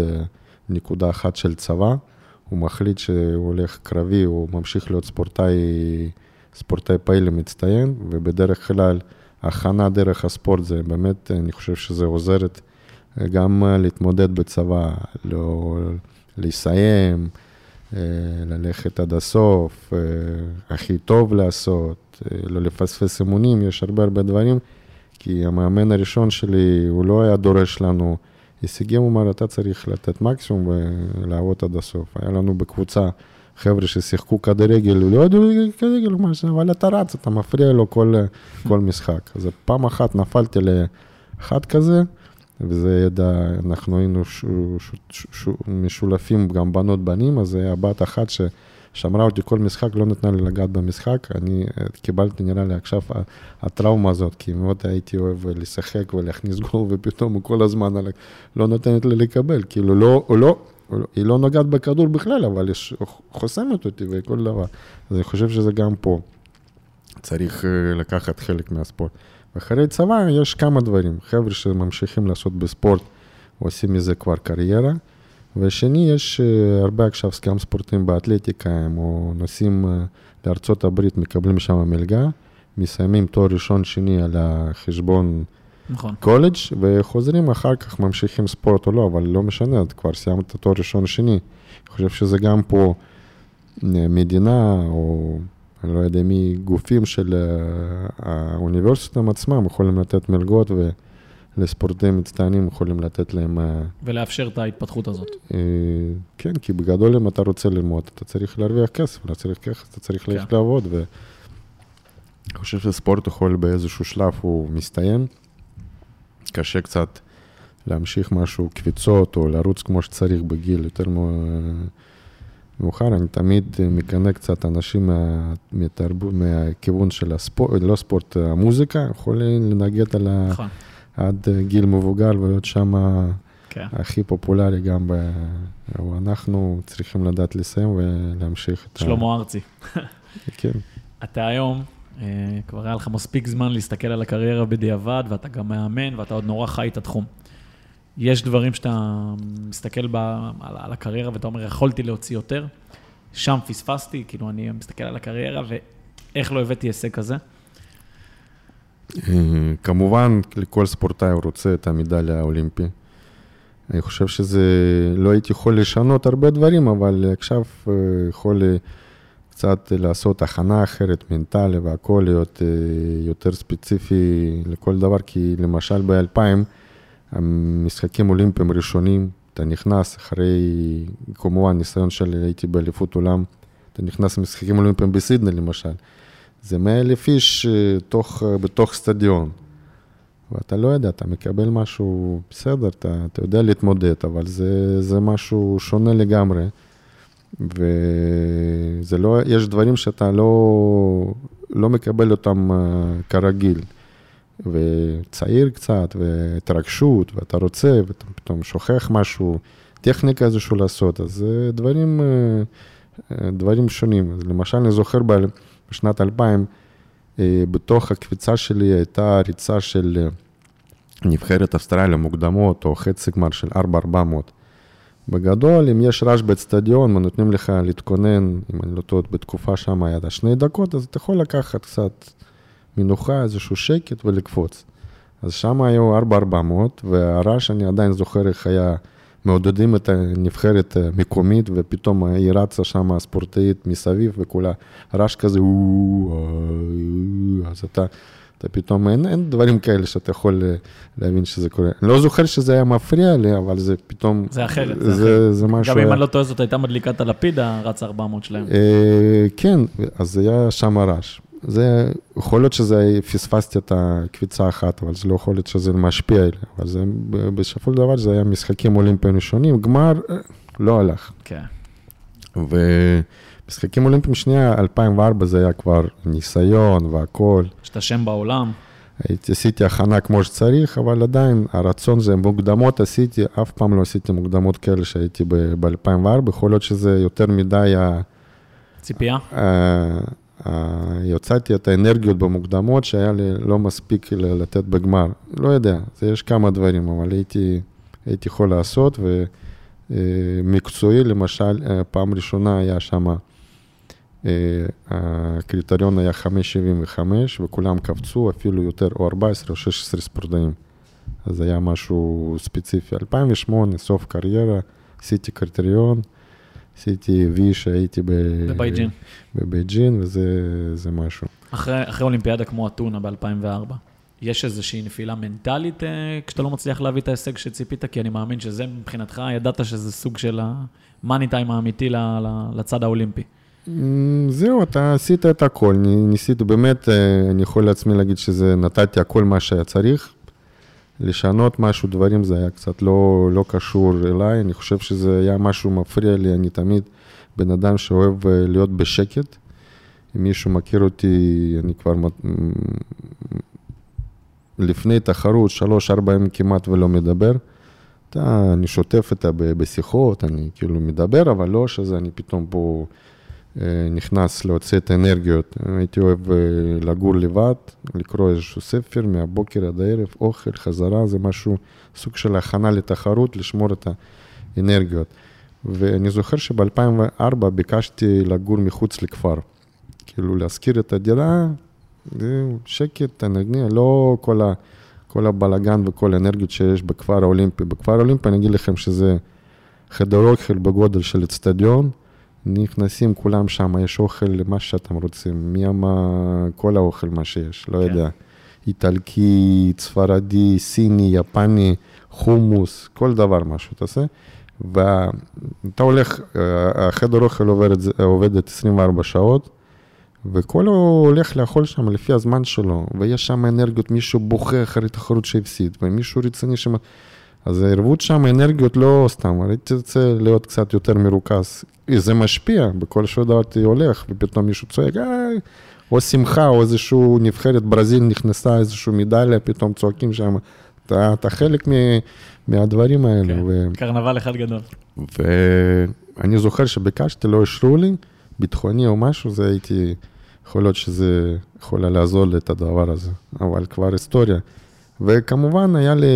נקודה אחת של צבא, הוא מחליט שהוא הולך קרבי, הוא ממשיך להיות ספורטאי, ספורטאי פעיל מצטיין, ובדרך כלל הכנה דרך הספורט זה באמת, אני חושב שזה עוזרת גם להתמודד בצבא, לא לסיים, ללכת עד הסוף, הכי טוב לעשות, לא לפספס אמונים, יש הרבה הרבה דברים, כי המאמן הראשון שלי, הוא לא היה דורש לנו הישגים, אומר, אתה צריך לתת מקסימום ולעבוד עד הסוף. היה לנו בקבוצה חבר'ה ששיחקו כדורגל, לא ידעו כדורגל, אבל אתה רץ, אתה מפריע לו כל, כל משחק. אז פעם אחת נפלתי לאחד כזה, וזה ידע, אנחנו היינו ש, ש, ש, ש, משולפים גם בנות בנים, אז היה בת אחת ש... שמרה אותי כל משחק, לא נתנה לי לגעת במשחק. אני אה, קיבלתי, נראה לי, עכשיו הטראומה הזאת, כי מאוד הייתי אוהב לשחק ולהכניס גול, ופתאום הוא כל הזמן לא נותנת לי לקבל. כאילו, לא, לא, היא לא נוגעת בכדור בכלל, אבל היא חוסמת אותי וכל דבר. אז אני חושב שזה גם פה. צריך אה, לקחת חלק מהספורט. ואחרי צבא יש כמה דברים. חבר'ה שממשיכים לעשות בספורט, עושים מזה כבר קריירה. ושני, יש אה, הרבה עכשיו גם ספורטים באתלטיקה, הם נוסעים אה, לארצות הברית, מקבלים שם מלגה, מסיימים תואר ראשון, שני על החשבון נכון. קולג', וחוזרים אחר כך, ממשיכים ספורט או לא, אבל לא משנה, את כבר סיימת תואר ראשון, שני. אני חושב שזה גם פה אה, מדינה, או אני לא יודע מי, גופים של האוניברסיטה עצמם יכולים לתת מלגות ו... לספורטאים מצטיינים יכולים לתת להם... אה, ולאפשר את ההתפתחות הזאת. אה, כן, כי בגדול אם אתה רוצה ללמוד, אתה צריך להרוויח כסף, אתה צריך כסף, אתה צריך ללכת כן. לעבוד, ואני חושב שספורט יכול באיזשהו שלב, הוא מסתיים. קשה קצת להמשיך משהו, קפיצות, או לרוץ כמו שצריך בגיל יותר מאוחר. אני תמיד מקנא קצת אנשים מה, מתרבות, מהכיוון של הספורט, לא ספורט, המוזיקה, יכולים לנגד על ה... נכון. עד אה, גיל מבוגר ולהיות שם כן. הכי פופולרי גם ב... אנחנו צריכים לדעת לסיים ולהמשיך את ה... שלמה ארצי. כן. אתה היום, אה, כבר היה לך מספיק זמן להסתכל על הקריירה בדיעבד, ואתה גם מאמן, ואתה עוד נורא חי את התחום. יש דברים שאתה מסתכל ב, על, על הקריירה ואתה אומר, יכולתי להוציא יותר, שם פספסתי, כאילו אני מסתכל על הקריירה איך לא הבאתי הישג כזה? אה, כמובן, לכל ספורטאי רוצה את המדליה האולימפי. אני חושב שזה, לא הייתי יכול לשנות הרבה דברים, אבל עכשיו אה, יכול קצת לעשות הכנה אחרת, מנטלי והכול, להיות יותר ספציפי לכל דבר, כי למשל ב-2000, המשחקים אולימפיים ראשונים, אתה נכנס אחרי, כמובן, ניסיון של הייתי באליפות עולם, אתה נכנס למשחקים אולימפיים בסידני למשל. זה 100 אלף איש אה, תוך, אה, בתוך סטדיון. ואתה לא יודע, אתה מקבל משהו, בסדר, אתה, אתה יודע להתמודד, אבל זה, זה משהו שונה לגמרי. וזה לא, יש דברים שאתה לא, לא מקבל אותם אה, כרגיל. וצעיר קצת, והתרגשות, ואתה רוצה, ואתה פתאום שוכח משהו, טכניקה איזשהו לעשות, אז זה דברים, דברים שונים. למשל, אני זוכר בשנת 2000, אה, בתוך הקפיצה שלי הייתה ריצה של אה, נבחרת אוסטרליה מוקדמות, או חצי גמר של 4-400. בגדול, אם יש רעש באצטדיון ונותנים לך להתכונן, אם אני לא טועה, בתקופה שם היה שני דקות, אז אתה יכול לקחת קצת מנוחה, איזשהו שקט ולקפוץ. אז שם היו 4-400, והרעש, אני עדיין זוכר איך היה מעודדים את הנבחרת המקומית, ופתאום היא רצה שם ספורטאית מסביב, וכולה רעש כזה, אז אתה, אתה פתאום, אין, אין דברים כאלה שאתה יכול להבין שזה קורה. אני לא זוכר שזה היה מפריע לי, אבל זה פתאום... זה אחרת, זה, זה, זה משהו... גם אם אני לא טועה, זאת הייתה מדליקת הלפיד, הרץ 400 שלהם. אה, כן, אז היה שם רעש. זה, יכול להיות שזה, פספסתי את הקביצה אחת, אבל זה לא יכול להיות שזה משפיע עליה, אבל זה, בסופו של דבר זה היה משחקים אולימפיים ראשונים, גמר אה, לא הלך. כן. ומשחקים אולימפיים שנייה, 2004 זה היה כבר ניסיון והכול. שאתה שם בעולם. הייתי, עשיתי הכנה כמו שצריך, אבל עדיין הרצון זה מוקדמות עשיתי, אף פעם לא עשיתי מוקדמות כאלה שהייתי ב-2004, יכול להיות שזה יותר מדי ה... ציפייה? יצאתי את האנרגיות במוקדמות שהיה לי לא מספיק לתת בגמר. לא יודע, זה יש כמה דברים, אבל הייתי, הייתי יכול לעשות, ומקצועי, למשל, אה, פעם ראשונה היה שם, אה, הקריטריון היה 5.75, וכולם קפצו אפילו יותר, או 14 או 16 ספורטאים. אז היה משהו ספציפי. 2008, סוף קריירה, עשיתי קריטריון. עשיתי וי שהייתי בבייג'ין. בבייג'ין, וזה משהו. אחרי, אחרי אולימפיאדה כמו אתונה ב-2004, יש איזושהי נפילה מנטלית אה, כשאתה לא מצליח להביא את ההישג שציפית? כי אני מאמין שזה מבחינתך, ידעת שזה סוג של המאני טיים האמיתי לצד האולימפי. Mm, זהו, אתה עשית את הכל, ניסית באמת, אה, אני יכול לעצמי להגיד שזה, נתתי הכל מה שהיה צריך. לשנות משהו, דברים, זה היה קצת לא, לא קשור אליי, אני חושב שזה היה משהו מפריע לי, אני תמיד בן אדם שאוהב אה, להיות בשקט. אם מישהו מכיר אותי, אני כבר לפני תחרות, שלוש-ארבע ימים כמעט ולא מדבר. אתה, אני שוטף אותה בשיחות, אני כאילו מדבר, אבל לא שזה אני פתאום פה... אה, נכנס להוציא את האנרגיות. הייתי אוהב אה, לגור לבד, לקרוא איזשהו ספר מהבוקר עד הערב, אוכל, חזרה, זה משהו, סוג של הכנה לתחרות, לשמור את האנרגיות. ואני זוכר שב-2004 ביקשתי לגור מחוץ לכפר. כאילו להשכיר את הדירה, שקט, אנרגיה, לא כל, ה, כל הבלגן וכל האנרגיות שיש בכפר האולימפי. בכפר האולימפי אני אגיד לכם שזה חדר אוכל בגודל של אצטדיון, נכנסים כולם שם, יש אוכל, מה שאתם רוצים, מי אמר, כל האוכל, מה שיש, לא כן. יודע. איטלקי, ספרדי, סיני, יפני, חומוס, כל דבר משהו תעשה. ואתה הולך, אה, החדר אוכל עובד, עובדת 24 שעות, וכל הוא הולך לאכול שם לפי הזמן שלו, ויש שם אנרגיות, מישהו בוכה אחרי תחרות שהפסיד, ומישהו רציני שם... אז הערבות שם, אנרגיות לא סתם, הייתי רוצה להיות קצת יותר מרוכז. זה משפיע, בכל שעות דעתי הולך, ופתאום מישהו צועק, אה, או שמחה, או איזשהו נבחרת ברזיל נכנסה, איזשהו מדליה, פתאום צועקים שם. אתה, אתה חלק מ, מהדברים האלה. כן, ו... קרנבל אחד גדול. ואני זוכר שביקשתי, לא אישרו לי, ביטחוני או משהו, זה הייתי, יכול להיות שזה יכול לעזור לי את הדבר הזה, אבל כבר היסטוריה. וכמובן היה לי,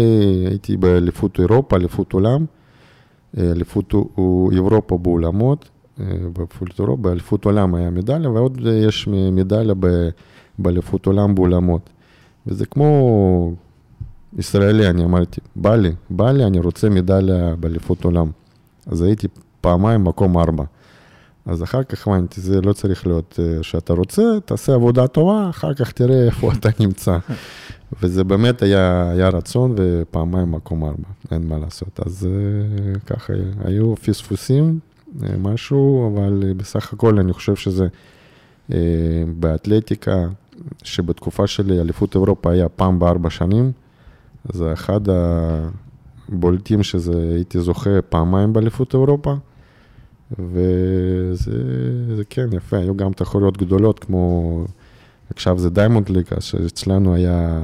הייתי באליפות אירופה, אליפות עולם, אליפות אירופה באולמות, באליפות עולם היה מדליה, ועוד יש מדליה באליפות עולם באולמות. וזה כמו ישראלי, אני אמרתי, בא לי, בא לי, אני רוצה מדליה באליפות עולם. אז הייתי פעמיים מקום ארבע. אז אחר כך הבנתי, זה לא צריך להיות אה, שאתה רוצה, תעשה עבודה טובה, אחר כך תראה איפה אתה נמצא. וזה באמת היה, היה רצון, ופעמיים מקום ארבע, אין מה לעשות. אז אה, ככה, היו פספוסים, אה, משהו, אבל בסך הכל אני חושב שזה באתלטיקה, שבתקופה שלי אליפות אירופה היה פעם בארבע שנים, זה אחד הבולטים שזה, הייתי זוכה פעמיים באליפות אירופה. וזה כן, יפה, היו גם תחרויות גדולות כמו, עכשיו זה Diamond League, אז אצלנו היה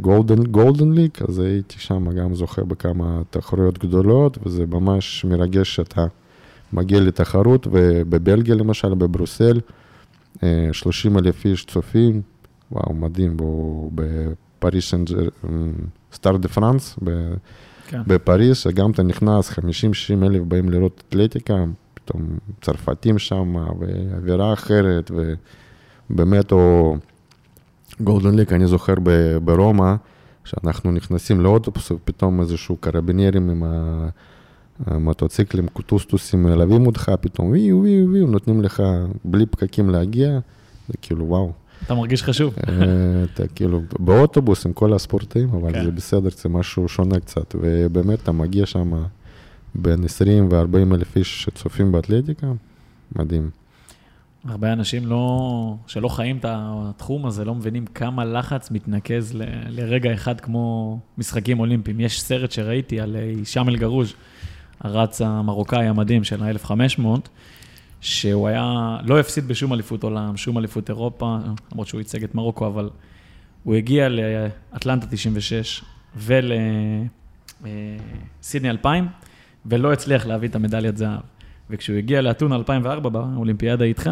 Golden League, אז הייתי שם גם זוכה בכמה תחרויות גדולות, וזה ממש מרגש שאתה מגיע לתחרות, ובבלגיה למשל, בברוסל, 30 אה, אלף איש צופים, וואו, מדהים, בפריס Stade de France, כן. בפריז, שגם אתה נכנס, 50-60 אלף באים לראות אתלטיקה, פתאום צרפתים שם, ואווירה אחרת, ובאמת, או Golden League, אני זוכר ברומא, שאנחנו נכנסים לאוטובוס, ופתאום איזשהו קרביניירים עם המוטוציקלים, טוסטוסים מלווים אותך, פתאום וואו וואו וואו, נותנים לך בלי פקקים להגיע, זה כאילו וואו. אתה מרגיש חשוב. אה, אתה כאילו, באוטובוס עם כל הספורטאים, אבל כן. זה בסדר, זה משהו שונה קצת, ובאמת אתה מגיע שם בין 20 ו-40 אלף איש שצופים באתלטיקה, מדהים. הרבה אנשים לא, שלא חיים את התחום הזה, לא מבינים כמה לחץ מתנקז ל, לרגע אחד כמו משחקים אולימפיים. יש סרט שראיתי על הישאם אל-גרוז', הרץ המרוקאי המדהים של ה-1500, שהוא היה, לא הפסיד בשום אליפות עולם, שום אליפות אירופה, למרות שהוא ייצג את מרוקו, אבל הוא הגיע לאטלנטה 96 ולסידני 2000, ולא הצליח להביא את המדליית זהב. וכשהוא הגיע לאתונה 2004 באולימפיאדה איתך,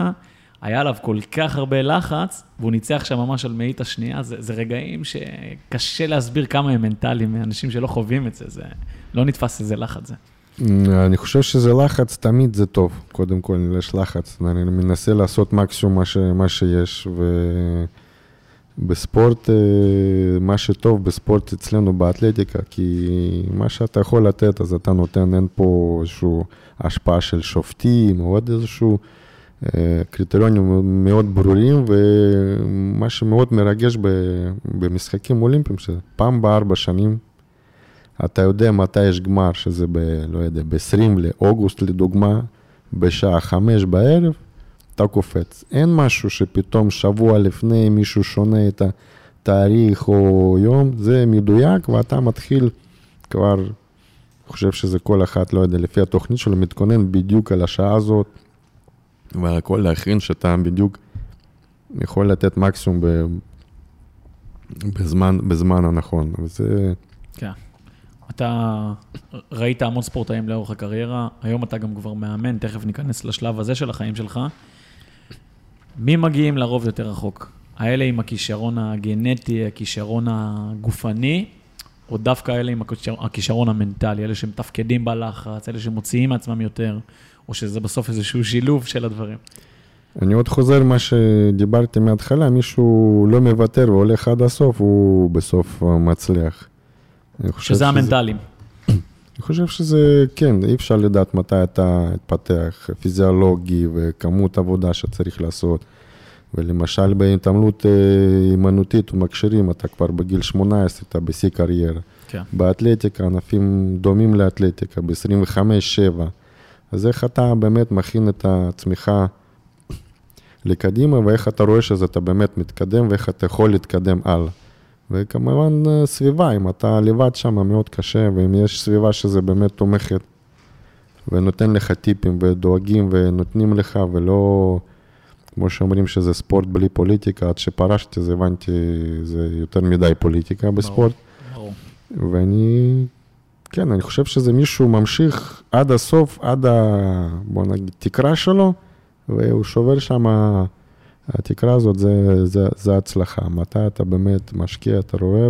היה עליו כל כך הרבה לחץ, והוא ניצח שם ממש על מאית השנייה, זה, זה רגעים שקשה להסביר כמה הם מנטליים, אנשים שלא חווים את זה, זה לא נתפס איזה לחץ זה. אני חושב שזה לחץ, תמיד זה טוב. קודם כל, יש לחץ. אני מנסה לעשות מקסימום מה, ש, מה שיש, ובספורט, אה, מה שטוב בספורט אצלנו באתלטיקה, כי מה שאתה יכול לתת, אז אתה נותן, אין פה איזושהי השפעה של שופטים, או עוד איזשהו אה, קריטריונים מאוד ברורים, ומה שמאוד מרגש במשחקים אולימפיים, שפעם בארבע שנים, אתה יודע מתי יש גמר, שזה ב... לא יודע, ב-20 לאוגוסט לדוגמה, בשעה חמש בערב, אתה קופץ. אין משהו שפתאום שבוע לפני מישהו שונה את התאריך או יום, זה מדויק, ואתה מתחיל כבר, אני חושב שזה כל אחת, לא יודע, לפי התוכנית שלו, מתכונן בדיוק על השעה הזאת, והכל להכין שאתה בדיוק יכול לתת מקסימום ב... בזמן, בזמן הנכון. וזה... כן. אתה ראית המון ספורטאים לאורך הקריירה, היום אתה גם כבר מאמן, תכף ניכנס לשלב הזה של החיים שלך. מי מגיעים לרוב יותר רחוק? האלה עם הכישרון הגנטי, הכישרון הגופני, או דווקא אלה עם הכישרון המנטלי, אלה שמתפקדים בלחץ, אלה שמוציאים מעצמם יותר, או שזה בסוף איזשהו שילוב של הדברים? אני עוד חוזר למה שדיברתי מההתחלה, מישהו לא מוותר והולך עד הסוף, הוא בסוף מצליח. שזה המנטלים. אני חושב שזה, כן, אי אפשר לדעת מתי אתה תפתח פיזיולוגי וכמות עבודה שצריך לעשות. ולמשל בהתעמלות אה, ומקשרים, אתה כבר בגיל 18, אתה בשיא קריירה. כן. באתלטיקה, ענפים דומים לאתלטיקה, ב-25-7. אז איך אתה באמת מכין את עצמך לקדימה, ואיך אתה רואה שאתה באמת מתקדם, ואיך אתה יכול להתקדם הלאה. וכמובן אה, סביבה, אם אתה לבד שם מאוד קשה, ואם יש סביבה שזה באמת תומכת ונותן לך טיפים ודואגים ונותנים לך ולא, כמו שאומרים שזה ספורט בלי פוליטיקה, עד שפרשתי זה הבנתי, זה יותר מדי פוליטיקה בספורט. ברור. ואני, כן, אני חושב שזה מישהו ממשיך עד הסוף, עד ה... בוא נגיד, תקרה שלו, והוא שובר שם... התקרה הזאת זה, זה, זה הצלחה. מתי אתה באמת משקיע, אתה רואה,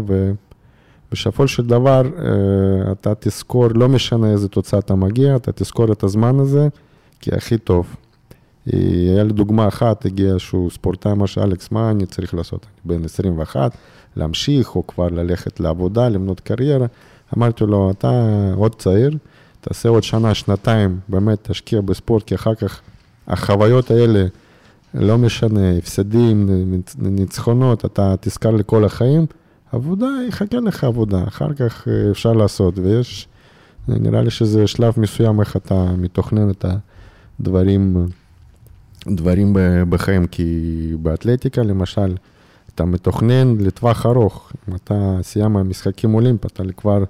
ובסופו של דבר אה, אתה תזכור, לא משנה איזה תוצאה אתה מגיע, אתה תזכור את הזמן הזה כי הכי טוב. היה לי דוגמה אחת, הגיע איזשהו ספורטאי, מה שאלכס, מה אני צריך לעשות? אני בן 21, להמשיך, או כבר ללכת לעבודה, למנות קריירה. אמרתי לו, אתה עוד צעיר, תעשה עוד שנה, שנתיים, באמת תשקיע בספורט, כי אחר כך החוויות האלה, לא משנה, הפסדים, ניצחונות, אתה תזכר לכל החיים, עבודה, יחכה לך עבודה, אחר כך אה, אפשר לעשות, ויש, נראה לי שזה שלב מסוים איך אתה מתוכנן את הדברים, דברים בחיים, כי באתלטיקה למשל, אתה מתוכנן לטווח ארוך, אם אתה סיים משחקים אולימפיים, אתה כבר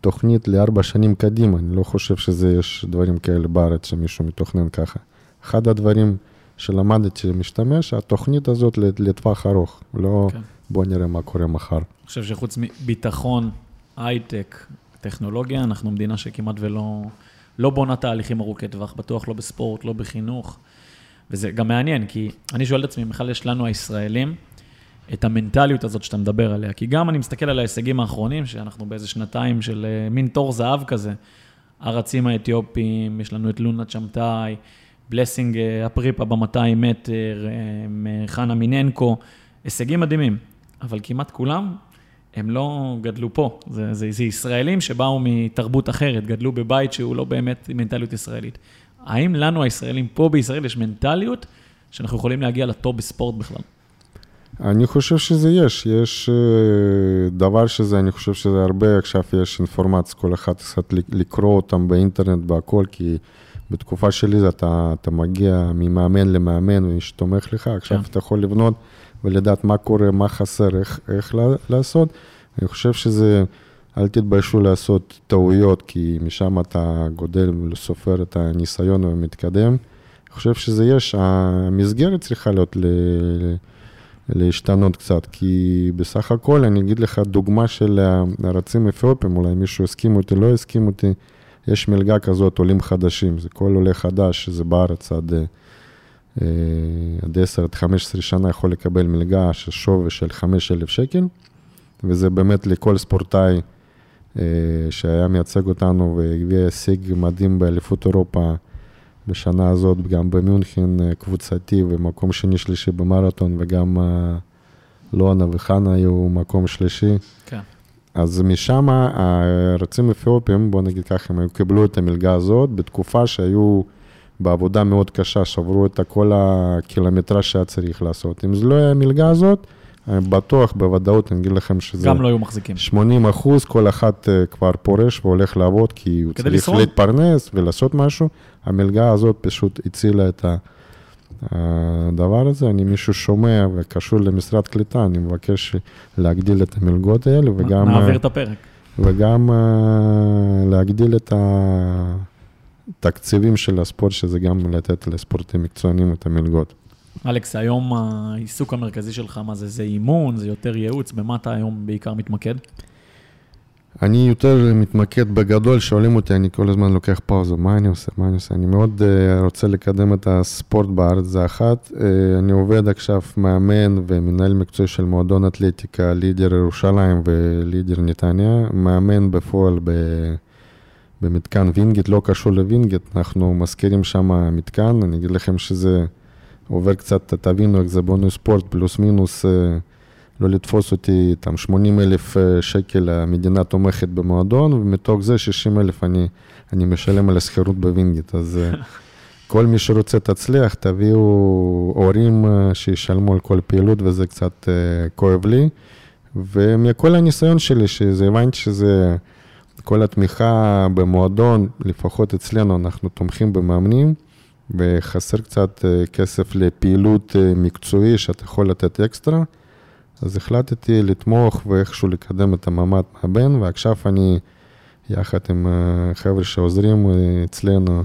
תוכנית לארבע שנים קדימה, אני לא חושב שזה, יש דברים כאלה בארץ שמישהו מתוכנן ככה. אחד הדברים שלמדתי שמשתמש, התוכנית הזאת לטווח ארוך, לא כן. בוא נראה מה קורה מחר. אני חושב שחוץ מביטחון, הייטק, טכנולוגיה, אנחנו מדינה שכמעט ולא לא בונה תהליכים ארוכי טווח, בטוח לא בספורט, לא בחינוך. וזה גם מעניין, כי אני שואל את עצמי, בכלל יש לנו הישראלים את המנטליות הזאת שאתה מדבר עליה. כי גם אני מסתכל על ההישגים האחרונים, שאנחנו באיזה שנתיים של אה, מין תור זהב כזה. הרצים האתיופים, יש לנו את לונה צ'מטאי, בלסינג אה, אפריפה ב-200 מטר, אה, חנה מיננקו, הישגים מדהימים. אבל כמעט כולם, הם לא גדלו פה. זה, זה, זה ישראלים שבאו מתרבות אחרת, גדלו בבית שהוא לא באמת מנטליות ישראלית. האם לנו הישראלים פה בישראל יש מנטליות שאנחנו יכולים להגיע לטופ בספורט בכלל? אני חושב שזה יש, יש אה, דבר שזה, אני חושב שזה הרבה, עכשיו יש אינפורמציה, כל אחד קצת לקרוא אותם באינטרנט, בהכל, כי בתקופה שלי אתה, אתה מגיע ממאמן למאמן, ומי שתומך לך, עכשיו כן. אתה יכול לבנות ולדעת מה קורה, מה חסר, איך, איך לעשות. אני חושב שזה, אל תתביישו לעשות טעויות, כי משם אתה גודל וסופר את הניסיון ומתקדם. אני חושב שזה יש, המסגרת צריכה להיות ל... להשתנות קצת, כי בסך הכל, אני אגיד לך דוגמה של הרצים אתיופים, אולי מישהו הסכים אותי, לא הסכים אותי, יש מלגה כזאת, עולים חדשים, זה כל עולה חדש, שזה בארץ עד, אה, עד 10 עד 15 שנה יכול לקבל מלגה של שווי של 5,000 שקל, וזה באמת לכל ספורטאי אה, שהיה מייצג אותנו והביא הישג מדהים באליפות אירופה. בשנה הזאת גם במינכן אה, קבוצתי ומקום שני שלישי במרתון וגם אה, לונה וחנה היו מקום שלישי. כן. אז משם הרצים אתיופים, בוא נגיד ככה, הם קיבלו את המלגה הזאת בתקופה שהיו בעבודה מאוד קשה, שברו את כל הקילומטרה שהיה צריך לעשות. אם זה לא היה המלגה הזאת, בטוח, בוודאות, אני אגיד לכם שזה... גם לא היו מחזיקים. 80 אחוז, כל אחד אה, כבר פורש והולך לעבוד, כי הוא צריך לשרוד. להתפרנס ולעשות משהו. המלגה הזאת פשוט הצילה את הדבר הזה. אני מישהו שומע וקשור למשרד קליטה, אני מבקש להגדיל את המלגות האלה, וגם... נעביר את הפרק. וגם אה, להגדיל את התקציבים של הספורט, שזה גם לתת לספורטים מקצוענים את המלגות. אלכס, היום העיסוק המרכזי שלך, מה זה? זה אימון, זה יותר ייעוץ, במה אתה היום בעיקר מתמקד? אני יותר מתמקד בגדול, שואלים אותי, אני כל הזמן לוקח פאוזה, מה אני עושה, מה אני עושה? אני מאוד uh, רוצה לקדם את הספורט בארץ, זה אחת. Uh, אני עובד עכשיו מאמן ומנהל מקצועי של מועדון אתלטיקה, לידר ירושלים ולידר נתניה, מאמן בפועל ב... במתקן וינגייט, לא קשור לווינגייט, אנחנו מזכירים שם מתקן, אני אגיד לכם שזה... עובר קצת, תבינו איך זה בונוס ספורט, פלוס מינוס, אה, לא לתפוס אותי, איזה 80 אלף אה, שקל המדינה תומכת במועדון, ומתוך זה 60 אלף אני, אני משלם על השכירות בווינגיט. אז אה, כל מי שרוצה תצליח, תביאו הורים אה, שישלמו על כל פעילות, וזה קצת כואב לי. ומכל הניסיון שלי, שזה הבנתי שזה... כל התמיכה במועדון, לפחות אצלנו, אנחנו תומכים במאמנים, וחסר קצת כסף לפעילות מקצועי שאתה יכול לתת אקסטרה. אז החלטתי לתמוך ואיכשהו לקדם את המעמד מהבן, ועכשיו אני, יחד עם אה, חבר'ה שעוזרים אצלנו,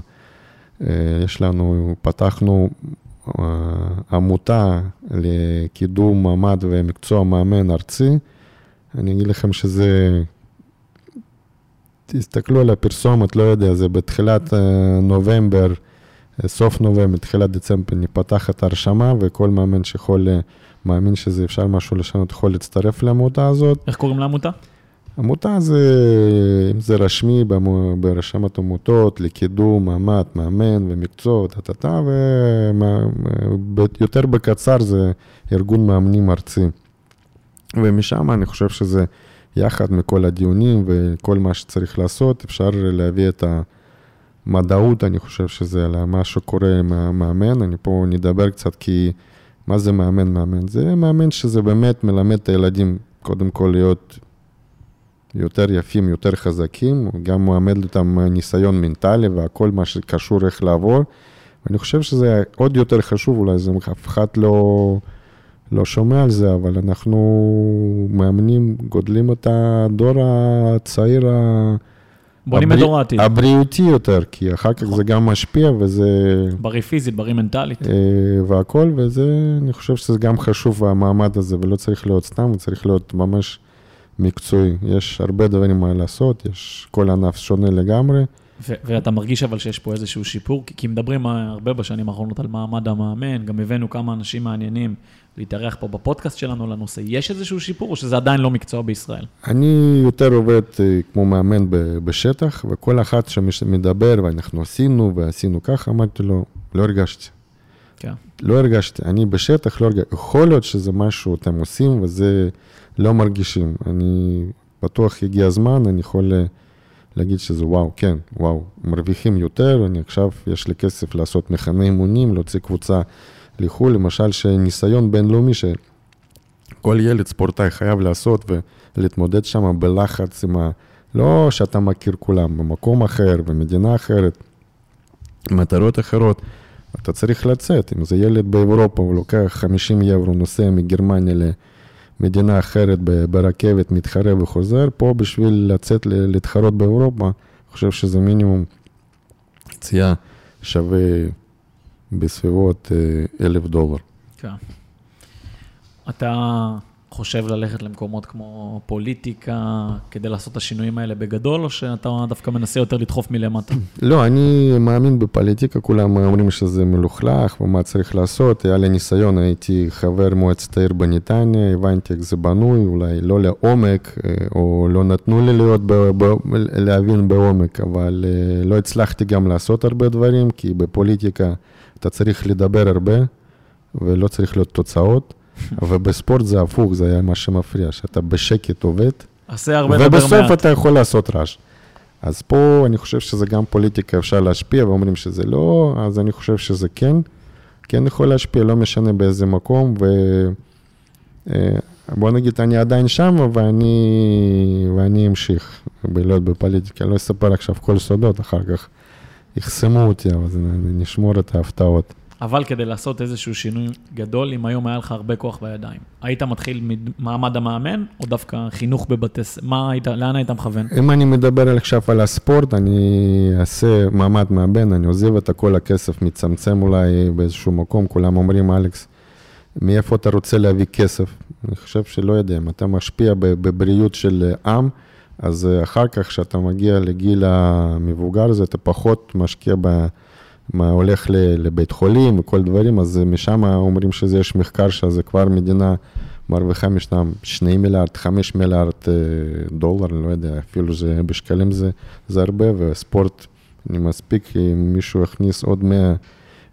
יש לנו, פתחנו עמותה לקידום מעמד ומקצוע מאמן ארצי. אני אגיד לכם שזה, תסתכלו על הפרסומת, לא יודע, זה בתחילת נובמבר. סוף נובמבר, תחילת דצמבר, נפתחת ההרשמה, וכל מאמן שיכול, מאמין שזה אפשר משהו לשנות, יכול להצטרף לעמותה הזאת. איך קוראים לעמותה? עמותה זה, אם זה רשמי ברשמת עמותות, לקידום מעמד, מאמן ומקצוע, טה-טה-טה, ויותר בקצר זה ארגון מאמנים ארצי. ומשם אני חושב שזה יחד מכל הדיונים וכל מה שצריך לעשות, אפשר להביא את המדעות, אני חושב שזה על מה שקורה עם המאמן. אני פה נדבר קצת כי מה זה מאמן מאמן? זה מאמן שזה באמת מלמד את הילדים קודם כל להיות יותר יפים, יותר חזקים, הוא גם מלמד אותם ניסיון מנטלי והכל מה שקשור איך לעבור. ואני חושב שזה עוד יותר חשוב, אולי זה אף אחד לא, לא שומע על זה, אבל אנחנו מאמנים, גודלים את הדור הצעיר ה... בונים את דור העתיד. הבריאותי יותר, כי אחר כך זה גם משפיע וזה... בריא פיזית, בריא מנטלית. אה, והכל, וזה, אני חושב שזה גם חשוב המעמד הזה, ולא צריך להיות סתם, הוא צריך להיות ממש מקצועי. יש הרבה דברים מה לעשות, יש כל ענף שונה לגמרי. ו- ואתה מרגיש אבל שיש פה איזשהו שיפור, כי- כי מדברים הרבה בשנים האחרונות על מעמד המאמן, גם הבאנו כמה אנשים מעניינים להתארח פה בפודקאסט שלנו לנושא. יש איזשהו שיפור, או שזה עדיין לא מקצוע בישראל? אני יותר עובד אה, כמו מאמן בשטח, וכל אחת שמדבר, ואנחנו עשינו ועשינו ככה, אמרתי לו, לא הרגשתי. כן. לא הרגשתי, אני בשטח לא הרגשתי. יכול להיות שזה משהו אתם עושים וזה לא מרגישים. אני בטוח הגיע הזמן, אני יכול אה, להגיד שזה וואו, כן, וואו, מרוויחים יותר, אני עכשיו, יש לי כסף לעשות מחנה אימונים, להוציא קבוצה לחו"ל, למשל שניסיון בינלאומי שכל ילד ספורטאי חייב לעשות ולהתמודד שם בלחץ עם ה... לא שאתה מכיר כולם, במקום אחר, במדינה אחרת, מטרות אחרות. אתה צריך לצאת, אם זה ילד באירופה, הוא לוקח 50 יורו, נוסע מגרמניה למדינה אחרת ברכבת, מתחרה וחוזר, פה בשביל לצאת להתחרות באירופה, אני חושב שזה מינימום יציאה שווה בסביבות אה, אלף דולר. כן. אתה חושב ללכת למקומות כמו פוליטיקה כדי לעשות את השינויים האלה בגדול, או שאתה דווקא מנסה יותר לדחוף מלמטה? לא, אני מאמין בפוליטיקה, כולם אומרים שזה מלוכלך ומה צריך לעשות. היה לי ניסיון, הייתי חבר מועצת העיר בנתניה, הבנתי איך זה בנוי, אולי לא לעומק, אה, או לא נתנו לי להיות, ב, ב, להבין בעומק, אבל אה, לא הצלחתי גם לעשות הרבה דברים, כי בפוליטיקה אתה צריך לדבר הרבה, ולא צריך להיות תוצאות. ובספורט זה הפוך, זה היה מה שמפריע, שאתה בשקט עובד, ובסוף. אתה יכול לעשות רעש. אז פה אני חושב שזה גם פוליטיקה, אפשר להשפיע, ואומרים שזה לא, אז אני חושב שזה כן, כן יכול להשפיע, לא משנה באיזה מקום, ו... אה, בוא נגיד, אני עדיין שם, ואני, ואני אמשיך בלהיות בפוליטיקה. לא אספר עכשיו כל סודות, אחר כך יחסמו אותי, אז נשמור את ההפתעות. אבל כדי לעשות איזשהו שינוי גדול, אם היום היה לך הרבה כוח בידיים, היית מתחיל ממעמד המאמן, או דווקא חינוך בבתי? מה היית, לאן היית מכוון? אם אני מדבר עכשיו על הספורט, אני אעשה מעמד מאמן, אני עוזב את כל הכסף, מצמצם אולי באיזשהו מקום, כולם אומרים, אלכס, מאיפה אתה רוצה להביא כסף? אני חושב שלא יודע, אם אתה משפיע בבריאות של עם, אז אחר כך, כשאתה מגיע לגיל המבוגר הזה, אתה פחות משקיע ב... מה הולך לבית חולים וכל דברים, אז משם אומרים שזה יש מחקר שזה כבר מדינה מרוויחה משם 2 מיליארד, 5 מיליארד דולר, אני לא יודע, אפילו זה בשקלים זה, זה הרבה, וספורט, אני מספיק, אם מישהו יכניס עוד 100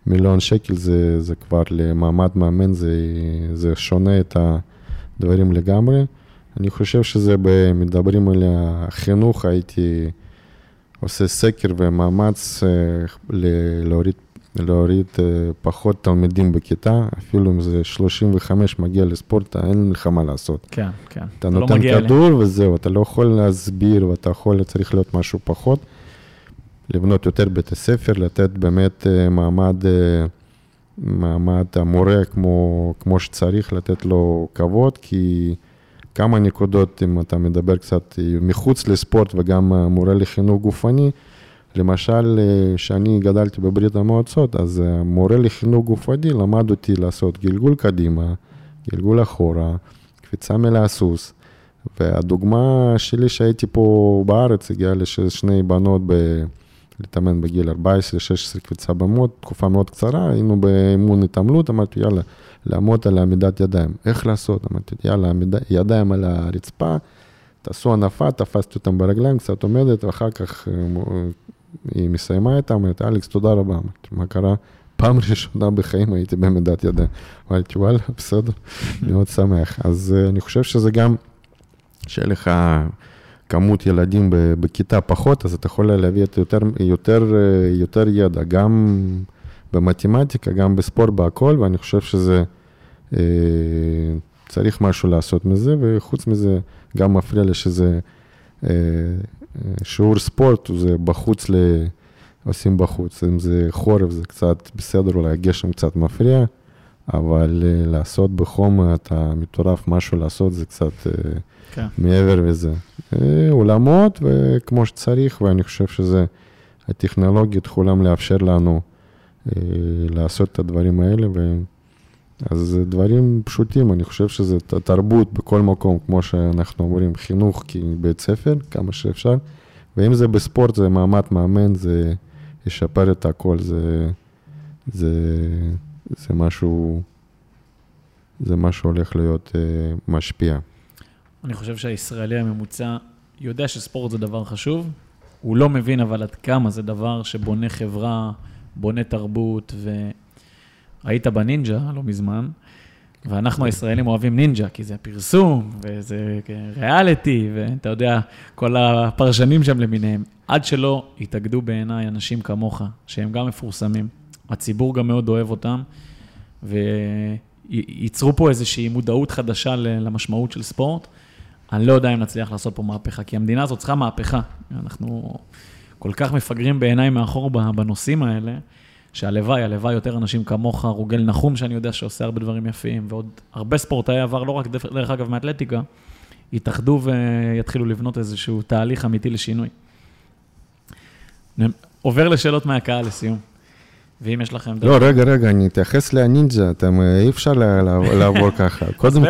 מיליון שקל, זה, זה כבר למעמד מאמן, זה, זה שונה את הדברים לגמרי. אני חושב שזה, מדברים על החינוך, הייתי... עושה סקר ומאמץ להוריד, להוריד פחות תלמידים בכיתה, אפילו אם זה 35 מגיע לספורט, אין לך מה לעשות. כן, כן. אתה נותן לא כדור אליהם. וזהו, אתה לא יכול להסביר ואתה יכול, צריך להיות משהו פחות. לבנות יותר בית הספר, לתת באמת מעמד, מעמד המורה כמו, כמו שצריך, לתת לו כבוד, כי... כמה נקודות, אם אתה מדבר קצת מחוץ לספורט וגם מורה לחינוך גופני, למשל, כשאני גדלתי בברית המועצות, אז מורה לחינוך גופני למד אותי לעשות גלגול קדימה, גלגול אחורה, קפיצה מלהסוס, והדוגמה שלי שהייתי פה בארץ, הגיעה לשני בנות ב... להתאמן בגיל 14-16 קפיצה במות, תקופה מאוד קצרה, היינו באימון התעמלות, אמרתי יאללה, לעמוד על עמידת ידיים. איך לעשות? אמרתי, יאללה, עמיד, ידיים על הרצפה, תעשו הנפה, תפסתי אותם ברגליים, קצת עומדת, ואחר כך אה, היא מסיימה איתה, אומרת, אלכס, תודה רבה. אמרתי, מה קרה? פעם ראשונה בחיים הייתי במדת ידיים. אמרתי, וואלה, בסדר, מאוד שמח. אז uh, אני חושב שזה גם, שיהיה לך כמות ילדים בכיתה פחות, אז אתה יכול להביא יותר, יותר, אה, יותר ידע, גם במתמטיקה, גם בספורט, בהכל, ואני חושב שזה, uh, צריך משהו לעשות מזה, וחוץ מזה, גם מפריע לי שזה uh, שיעור ספורט, זה בחוץ ל... עושים בחוץ. אם זה חורף זה קצת בסדר, אולי הגשם קצת מפריע, אבל לעשות בחום אתה מטורף, משהו לעשות זה קצת כן. מעבר לזה. אולמות וכמו שצריך, ואני חושב שזה, הטכנולוגיות יכולים לאפשר לנו לעשות את הדברים האלה. ו... אז זה דברים פשוטים, אני חושב שזה תרבות בכל מקום, כמו שאנחנו אומרים, חינוך כבית ספר, כמה שאפשר. ואם זה בספורט, זה מעמד מאמן, זה ישפר את הכל, זה, זה, זה משהו, זה משהו הולך להיות uh, משפיע. אני חושב שהישראלי הממוצע יודע שספורט זה דבר חשוב, הוא לא מבין אבל עד כמה זה דבר שבונה חברה, בונה תרבות, והיית בנינג'ה לא מזמן, ואנחנו הישראלים אוהבים נינג'ה, כי זה פרסום, וזה ריאליטי, ואתה יודע, כל הפרשנים שם למיניהם. עד שלא יתאגדו בעיניי אנשים כמוך, שהם גם מפורסמים, הציבור גם מאוד אוהב אותם, וייצרו פה איזושהי מודעות חדשה למשמעות של ספורט. אני לא יודע אם נצליח לעשות פה מהפכה, כי המדינה הזאת צריכה מהפכה. אנחנו כל כך מפגרים בעיניי מאחור בנושאים האלה, שהלוואי, הלוואי יותר אנשים כמוך, רוגל נחום, שאני יודע שעושה הרבה דברים יפים, ועוד הרבה ספורטאי עבר, לא רק דרך אגב מאתלטיקה, יתאחדו ויתחילו לבנות איזשהו תהליך אמיתי לשינוי. עובר לשאלות מהקהל לסיום. ואם יש לכם... לא, רגע, רגע, אני אתייחס לנינג'ה, אתם, אי אפשר לעבור ככה. קודם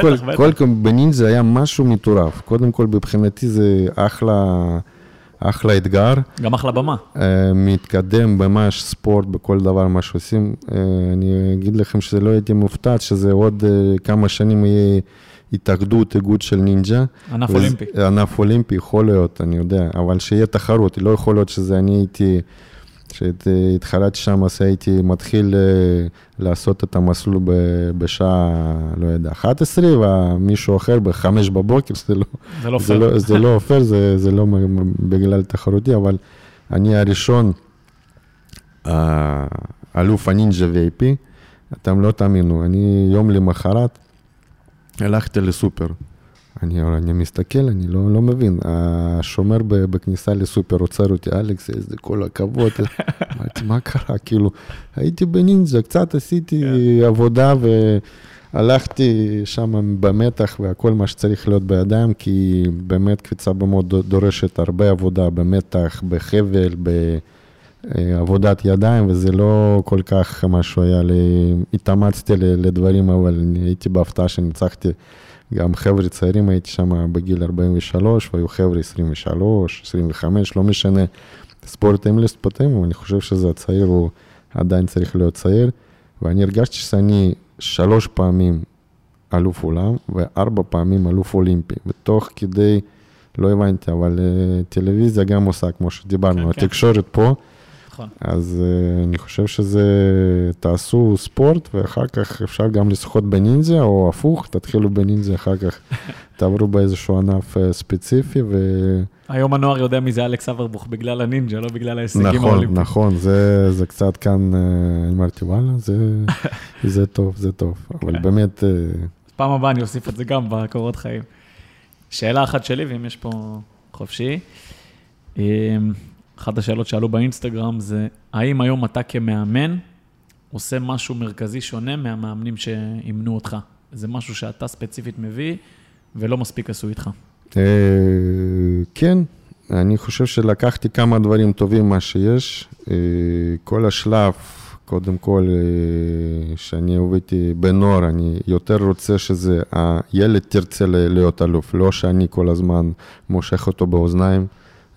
כל, בנינג'ה היה משהו מטורף. קודם כל, מבחינתי זה אחלה, אחלה אתגר. גם אחלה במה. אה, מתקדם ממש ספורט בכל דבר, מה שעושים. אה, אני אגיד לכם שזה לא הייתי מופתע, שזה עוד אה, כמה שנים יהיה... התאגדות, איגוד של נינג'ה. ענף וזה, אולימפי. ענף אולימפי, יכול להיות, אני יודע, אבל שיהיה תחרות, לא יכול להיות שזה אני הייתי, כשהתחלתי שם, אז הייתי מתחיל אה, לעשות את המסלול בשעה, לא יודע, 11, ומישהו אחר ב-5 בבוקר, זה לא, זה לא זה לא, זה לא זה, זה לא בגלל תחרותי, אבל אני הראשון, אלוף הנינג'ה VIP, אתם לא תאמינו, אני יום למחרת, הלכתי לסופר. אני, אני מסתכל, אני לא, לא מבין. השומר בכניסה לסופר עוצר אותי, אלכס, איזה כל הכבוד. אמרתי, מה קרה? כאילו, הייתי בנינג'ה, קצת עשיתי yeah. כן. עבודה והלכתי שם במתח והכל מה שצריך להיות בידיים, כי באמת קפיצה במוד דורשת הרבה עבודה במתח, בחבל, בעבודת ידיים, וזה לא כל כך משהו היה לי, התאמצתי לדברים, אבל הייתי בהפתעה שניצחתי. גם חבר'ה צעירים הייתי שם בגיל 43, והיו חבר'ה 23, 25, לא משנה. ספורטאים לספורטאים, אבל אני חושב שזה הצעיר, הוא עדיין צריך להיות צעיר. ואני הרגשתי שאני שלוש פעמים אלוף עולם וארבע פעמים אלוף אולימפי. ותוך כדי, לא הבנתי, אבל uh, טלוויזיה גם עושה, כמו שדיברנו, כן, התקשורת כן. פה. נכון. אז uh, אני חושב שזה, תעשו ספורט, ואחר כך אפשר גם לשחות בנינזיה, או הפוך, תתחילו בנינזיה, אחר כך תעברו באיזשהו ענף uh, ספציפי, ו... היום הנוער יודע מי זה אלכס אברבוך, בגלל הנינג'ה, לא בגלל ההישגים נכון, האולימפיים. נכון, נכון, זה, זה קצת כאן, uh, אמרתי, וואלה, זה, זה טוב, זה טוב, אבל כן. באמת... Uh... פעם הבאה אני אוסיף את זה גם בקורות חיים. שאלה אחת שלי, ואם יש פה חופשי. אחת השאלות שעלו באינסטגרם זה, האם היום אתה כמאמן עושה משהו מרכזי שונה מהמאמנים שאימנו אותך? זה משהו שאתה ספציפית מביא ולא מספיק עשו איתך. אה, כן, אני חושב שלקחתי כמה דברים טובים מה שיש. אה, כל השלב, קודם כל, אה, שאני עובדתי בנוער, אני יותר רוצה שזה, הילד תרצה להיות אלוף, לא שאני כל הזמן מושך אותו באוזניים.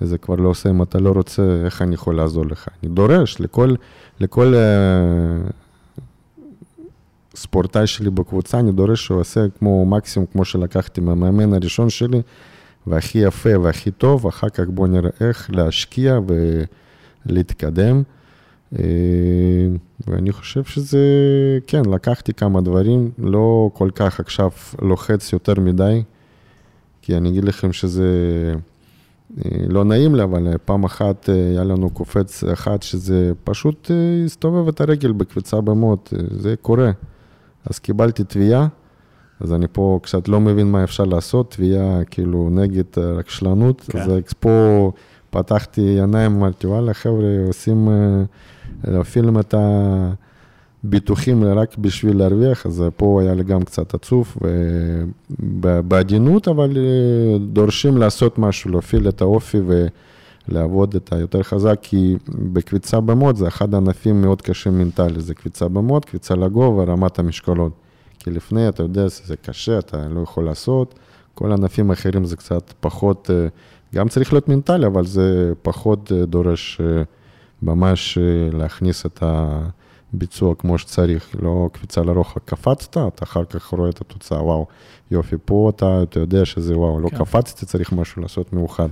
זה כבר לא עושה, אם אתה לא רוצה, איך אני יכול לעזור לך? אני דורש לכל, לכל uh, ספורטאי שלי בקבוצה, אני דורש שהוא עושה כמו מקסימום, כמו שלקחתי מהמאמן הראשון שלי, והכי יפה והכי טוב, אחר כך בואו נראה איך להשקיע ולהתקדם. אה, ואני חושב שזה, כן, לקחתי כמה דברים, לא כל כך עכשיו לוחץ יותר מדי, כי אני אגיד לכם שזה לא נעים לי, אבל פעם אחת אה, היה לנו קופץ אחד שזה פשוט הסתובב את הרגל בקפיצה במוט, זה קורה. אז קיבלתי תביעה, אז אני פה קצת לא מבין מה אפשר לעשות, תביעה כאילו נגד רקשלנות, כן. אז פה פתחתי עיניים, אמרתי, וואלה, חבר'ה, עושים... אפילו את הביטוחים רק בשביל להרוויח, אז פה היה לי גם קצת עצוב, בעדינות, אבל אה, דורשים לעשות משהו, להפעיל את האופי ולעבוד את היותר חזק, כי בקביצה במוד זה אחד הענפים מאוד קשים מנטלי, זה קביצה במוד, קביצה לגובה, רמת המשקולות. כי לפני, אתה יודע, זה קשה, אתה לא יכול לעשות. כל הענפים האחרים זה קצת פחות, אה, גם צריך להיות מנטלי, אבל זה פחות אה, דורש ממש להכניס את הביצוע כמו שצריך, לא קפיצה לרוחב. קפצת, אתה אחר כך רואה את התוצאה, וואו, יופי, פה אתה, אתה יודע שזה וואו, לא כן. קפצתי, צריך משהו לעשות מיוחד.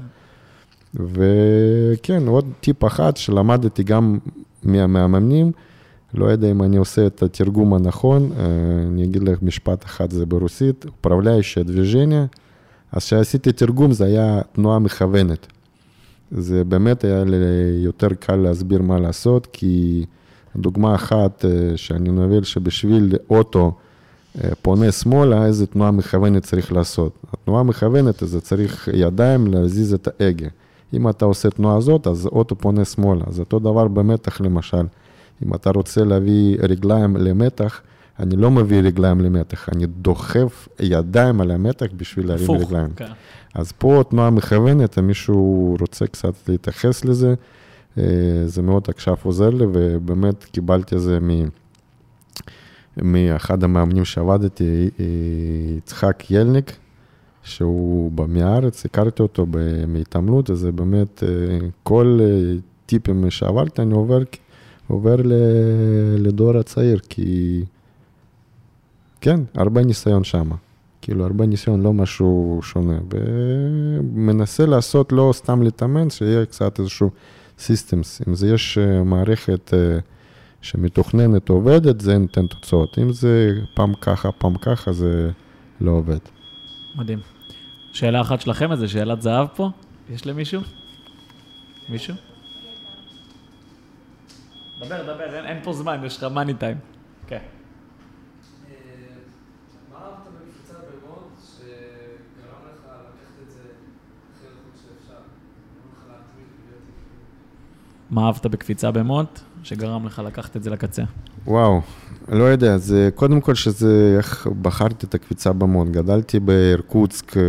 וכן, עוד טיפ אחד שלמדתי גם מהמאמנים, לא יודע אם אני עושה את התרגום הנכון, אה, אני אגיד לך משפט אחד, זה ברוסית, управляющее движение, אז כשעשיתי תרגום זה היה תנועה מכוונת. זה באמת היה לי יותר קל להסביר מה לעשות, כי דוגמה אחת אה, שאני מבין שבשביל אוטו אה, פונה שמאלה, איזה תנועה מכוונת צריך לעשות. התנועה המכוונת זה צריך ידיים להזיז את ההגה. אם אתה עושה תנועה הזאת, אז אוטו פונה שמאלה. אז אותו דבר במתח למשל. אם אתה רוצה להביא רגליים למתח, אני לא מביא רגליים למתח, אני דוחף ידיים על המתח בשביל להרים רגליים. כן. אז פה תנועה מכוונת, אם מישהו רוצה קצת להתייחס לזה, זה מאוד עכשיו עוזר לי, ובאמת קיבלתי את זה מ... מאחד המאמנים שעבדתי, אה, יצחק ילניק, שהוא בא מהארץ, הכרתי אותו מהתעמלות, אז זה באמת, אה, כל טיפים שעברתי, אני עובר, עובר לדור הצעיר, כי כן, הרבה ניסיון שם. כאילו, הרבה ניסיון, לא משהו שונה. ומנסה לעשות, לא סתם להתאמן, שיהיה קצת איזשהו סיסטמס. אם זה יש אה, מערכת אה, שמתוכננת, עובדת, זה נותן תוצאות. אם זה פעם ככה, פעם ככה, זה לא עובד. מדהים. שאלה אחת שלכם, איזה שאלת זהב פה? יש למישהו? מישהו? דבר, דבר, אין, אין פה זמן, יש לך מאני טיים. כן. מה אהבת בקפיצה במוט, שגרם לך לקחת את זה לקצה? וואו, לא יודע, זה קודם כל שזה איך בחרתי את הקפיצה במוט. גדלתי בארקוצק, אה,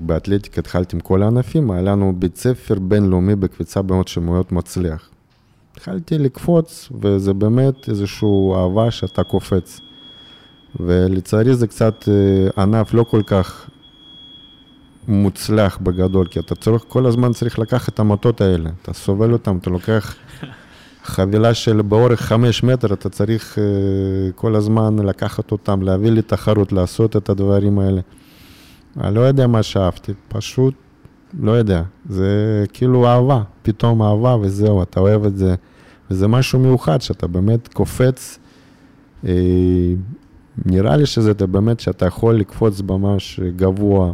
באתלטיקה התחלתי עם כל הענפים, היה לנו בית ספר בינלאומי בקפיצה במוט שמאוד מצליח. התחלתי לקפוץ, וזה באמת איזושהי אהבה שאתה קופץ. ולצערי זה קצת אה, ענף לא כל כך מוצלח בגדול, כי אתה צריך, כל הזמן צריך לקחת את המטות האלה, אתה סובל אותם, אתה לוקח חבילה של באורך חמש מטר, אתה צריך uh, כל הזמן לקחת אותם, להביא לתחרות, לעשות את הדברים האלה. אני לא יודע מה שאהבתי, פשוט לא יודע, זה כאילו אהבה, פתאום אהבה וזהו, אתה אוהב את זה, וזה משהו מיוחד, שאתה באמת קופץ, אה, נראה לי שזה באמת, שאתה יכול לקפוץ ממש גבוה.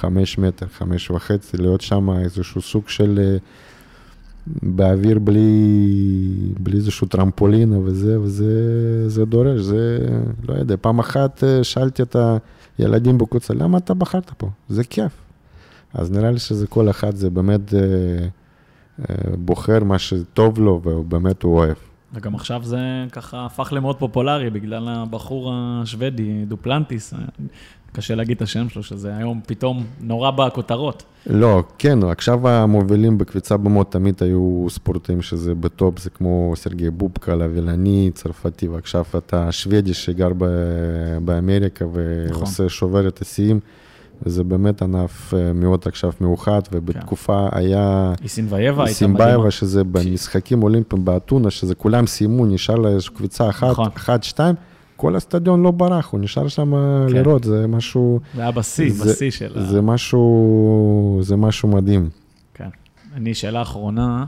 חמש מטר, חמש וחצי, להיות שם איזשהו סוג של... אה, באוויר בלי, בלי איזשהו טרמפולינה וזה, וזה זה דורש, זה, לא יודע, פעם אחת אה, שאלתי את הילדים בקבוצה, למה אתה בחרת פה? זה כיף. אז נראה לי שזה כל אחד, זה באמת אה, אה, בוחר מה שטוב לו, ובאמת הוא אוהב. וגם עכשיו זה ככה הפך למאוד פופולרי בגלל הבחור השוודי, דופלנטיס. קשה להגיד את השם שלו, שזה היום פתאום נורא בכותרות. לא, כן, עכשיו המובילים בקפיצה במוט תמיד היו ספורטאים שזה בטופ, זה כמו סרגי בובקה, לווילני, צרפתי, ועכשיו אתה שוודי שגר באמריקה ועושה נכון. שובר את השיאים. וזה באמת ענף אה, מאוד עכשיו מיוחד, ובתקופה כן. היה... איסינבייבה הייתה מדהימה. שזה במשחקים אולימפיים באתונה, שזה כולם סיימו, נשאר לה איזושהי קביצה אחת, נכון. אחת, שתיים, כל הסטדיון לא ברח, הוא נשאר שם כן. לראות, זה משהו... זה היה בשיא, בשיא של ה... זה משהו, זה משהו מדהים. כן. אני, שאלה אחרונה,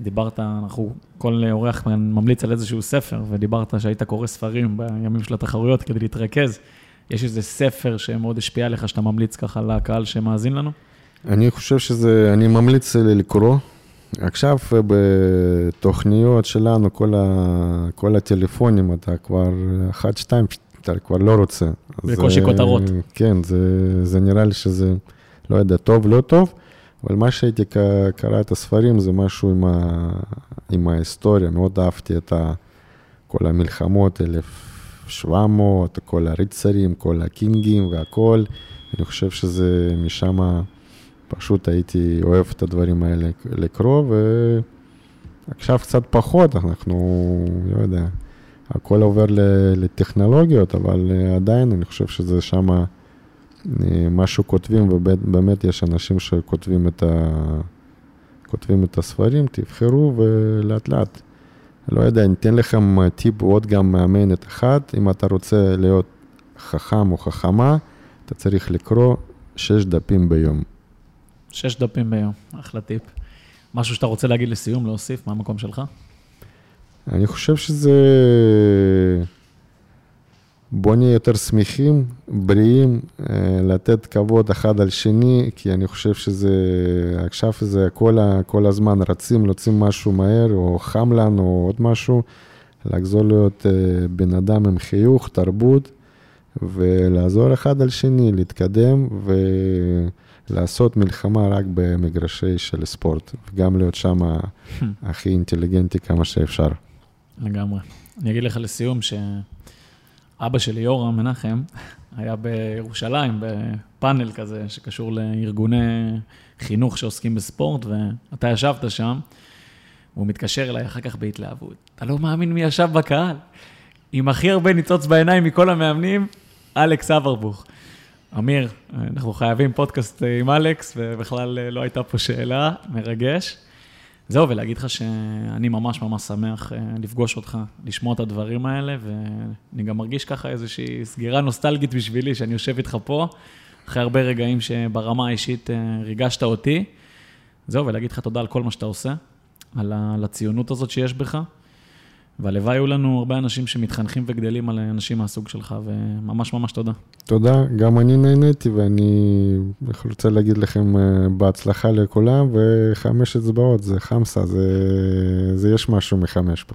דיברת, אנחנו, כל אורח ממליץ על איזשהו ספר, ודיברת שהיית קורא ספרים בימים של התחרויות כדי להתרכז. יש איזה ספר שמאוד השפיע עליך, שאתה ממליץ ככה לקהל שמאזין לנו? אני חושב שזה, אני ממליץ לקרוא. עכשיו אה, בתוכניות שלנו, כל, ה, כל הטלפונים, אתה כבר, אחד, שתיים, אתה כבר לא רוצה. בקושי כותרות. כן, זה, זה נראה לי שזה, לא יודע, טוב, לא טוב, אבל מה שהייתי קרא את הספרים זה משהו עם, ה, עם ההיסטוריה, מאוד אהבתי את ה, כל המלחמות, 1700, כל הריצרים, כל הקינגים והכל. אני חושב שזה משם... פשוט הייתי אוהב את הדברים האלה לקרוא, ועכשיו קצת פחות, אנחנו, לא יודע, הכל עובר לטכנולוגיות, אבל אה, עדיין אני חושב שזה שם משהו כותבים, ובאמת יש אנשים שכותבים את, ה... כותבים את הספרים, תבחרו ולאט לאט. לא יודע, ניתן לכם טיפ עוד גם מאמנת אחת, אם אתה רוצה להיות חכם או חכמה, אתה צריך לקרוא שש דפים ביום. שש דפים ביום, אחלה טיפ. משהו שאתה רוצה להגיד לסיום, להוסיף מהמקום שלך? אני חושב שזה... בוא נהיה יותר שמחים, בריאים, אה, לתת כבוד אחד על שני, כי אני חושב שזה... עכשיו זה כל, ה... כל הזמן רצים, רוצים משהו מהר, או חם לנו, או עוד משהו, לחזור להיות אה, בן אדם עם חיוך, תרבות, ולעזור אחד על שני, להתקדם, ולעשות מלחמה רק במגרשי של ספורט, וגם להיות שם הכי אינטליגנטי כמה שאפשר. לגמרי. אני אגיד לך לסיום שאבא שלי, יורם מנחם, היה בירושלים בפאנל כזה שקשור לארגוני חינוך שעוסקים בספורט, ואתה ישבת שם, והוא מתקשר אליי אחר כך בהתלהבות. אתה לא מאמין מי ישב בקהל? עם הכי הרבה ניצוץ בעיניים מכל המאמנים, אלכס אברבוך. אמיר, אנחנו חייבים פודקאסט עם אלכס, ובכלל לא הייתה פה שאלה, מרגש. זהו, ולהגיד לך שאני ממש ממש שמח אה, לפגוש אותך, לשמוע את הדברים האלה, ואני גם מרגיש ככה איזושהי סגירה נוסטלגית בשבילי, שאני יושב איתך פה, אחרי הרבה רגעים שברמה האישית אה, ריגשת אותי. זהו, ולהגיד לך תודה על כל מה שאתה עושה, על הציונות הזאת שיש בך, והלוואי יהיו לנו הרבה אנשים שמתחנכים וגדלים על אנשים מהסוג שלך, וממש ממש תודה. תודה, גם אני נהניתי ואני רוצה להגיד לכם אה, בהצלחה לכולם, וחמש אצבעות, זה חמסה, זה, זה יש משהו מחמש פה.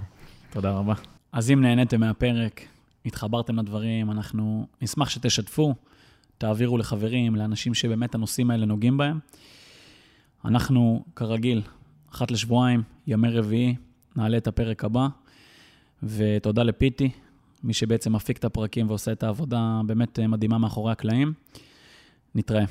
תודה רבה. אז אם נהניתם מהפרק, התחברתם לדברים, אנחנו נשמח שתשתפו, תעבירו לחברים, לאנשים שבאמת הנושאים האלה נוגעים בהם. אנחנו, כרגיל, אחת לשבועיים, ימי רביעי, נעלה את הפרק הבא, ותודה לפיטי, מי שבעצם מפיק את הפרקים ועושה את העבודה באמת מדהימה מאחורי הקלעים. נתראה.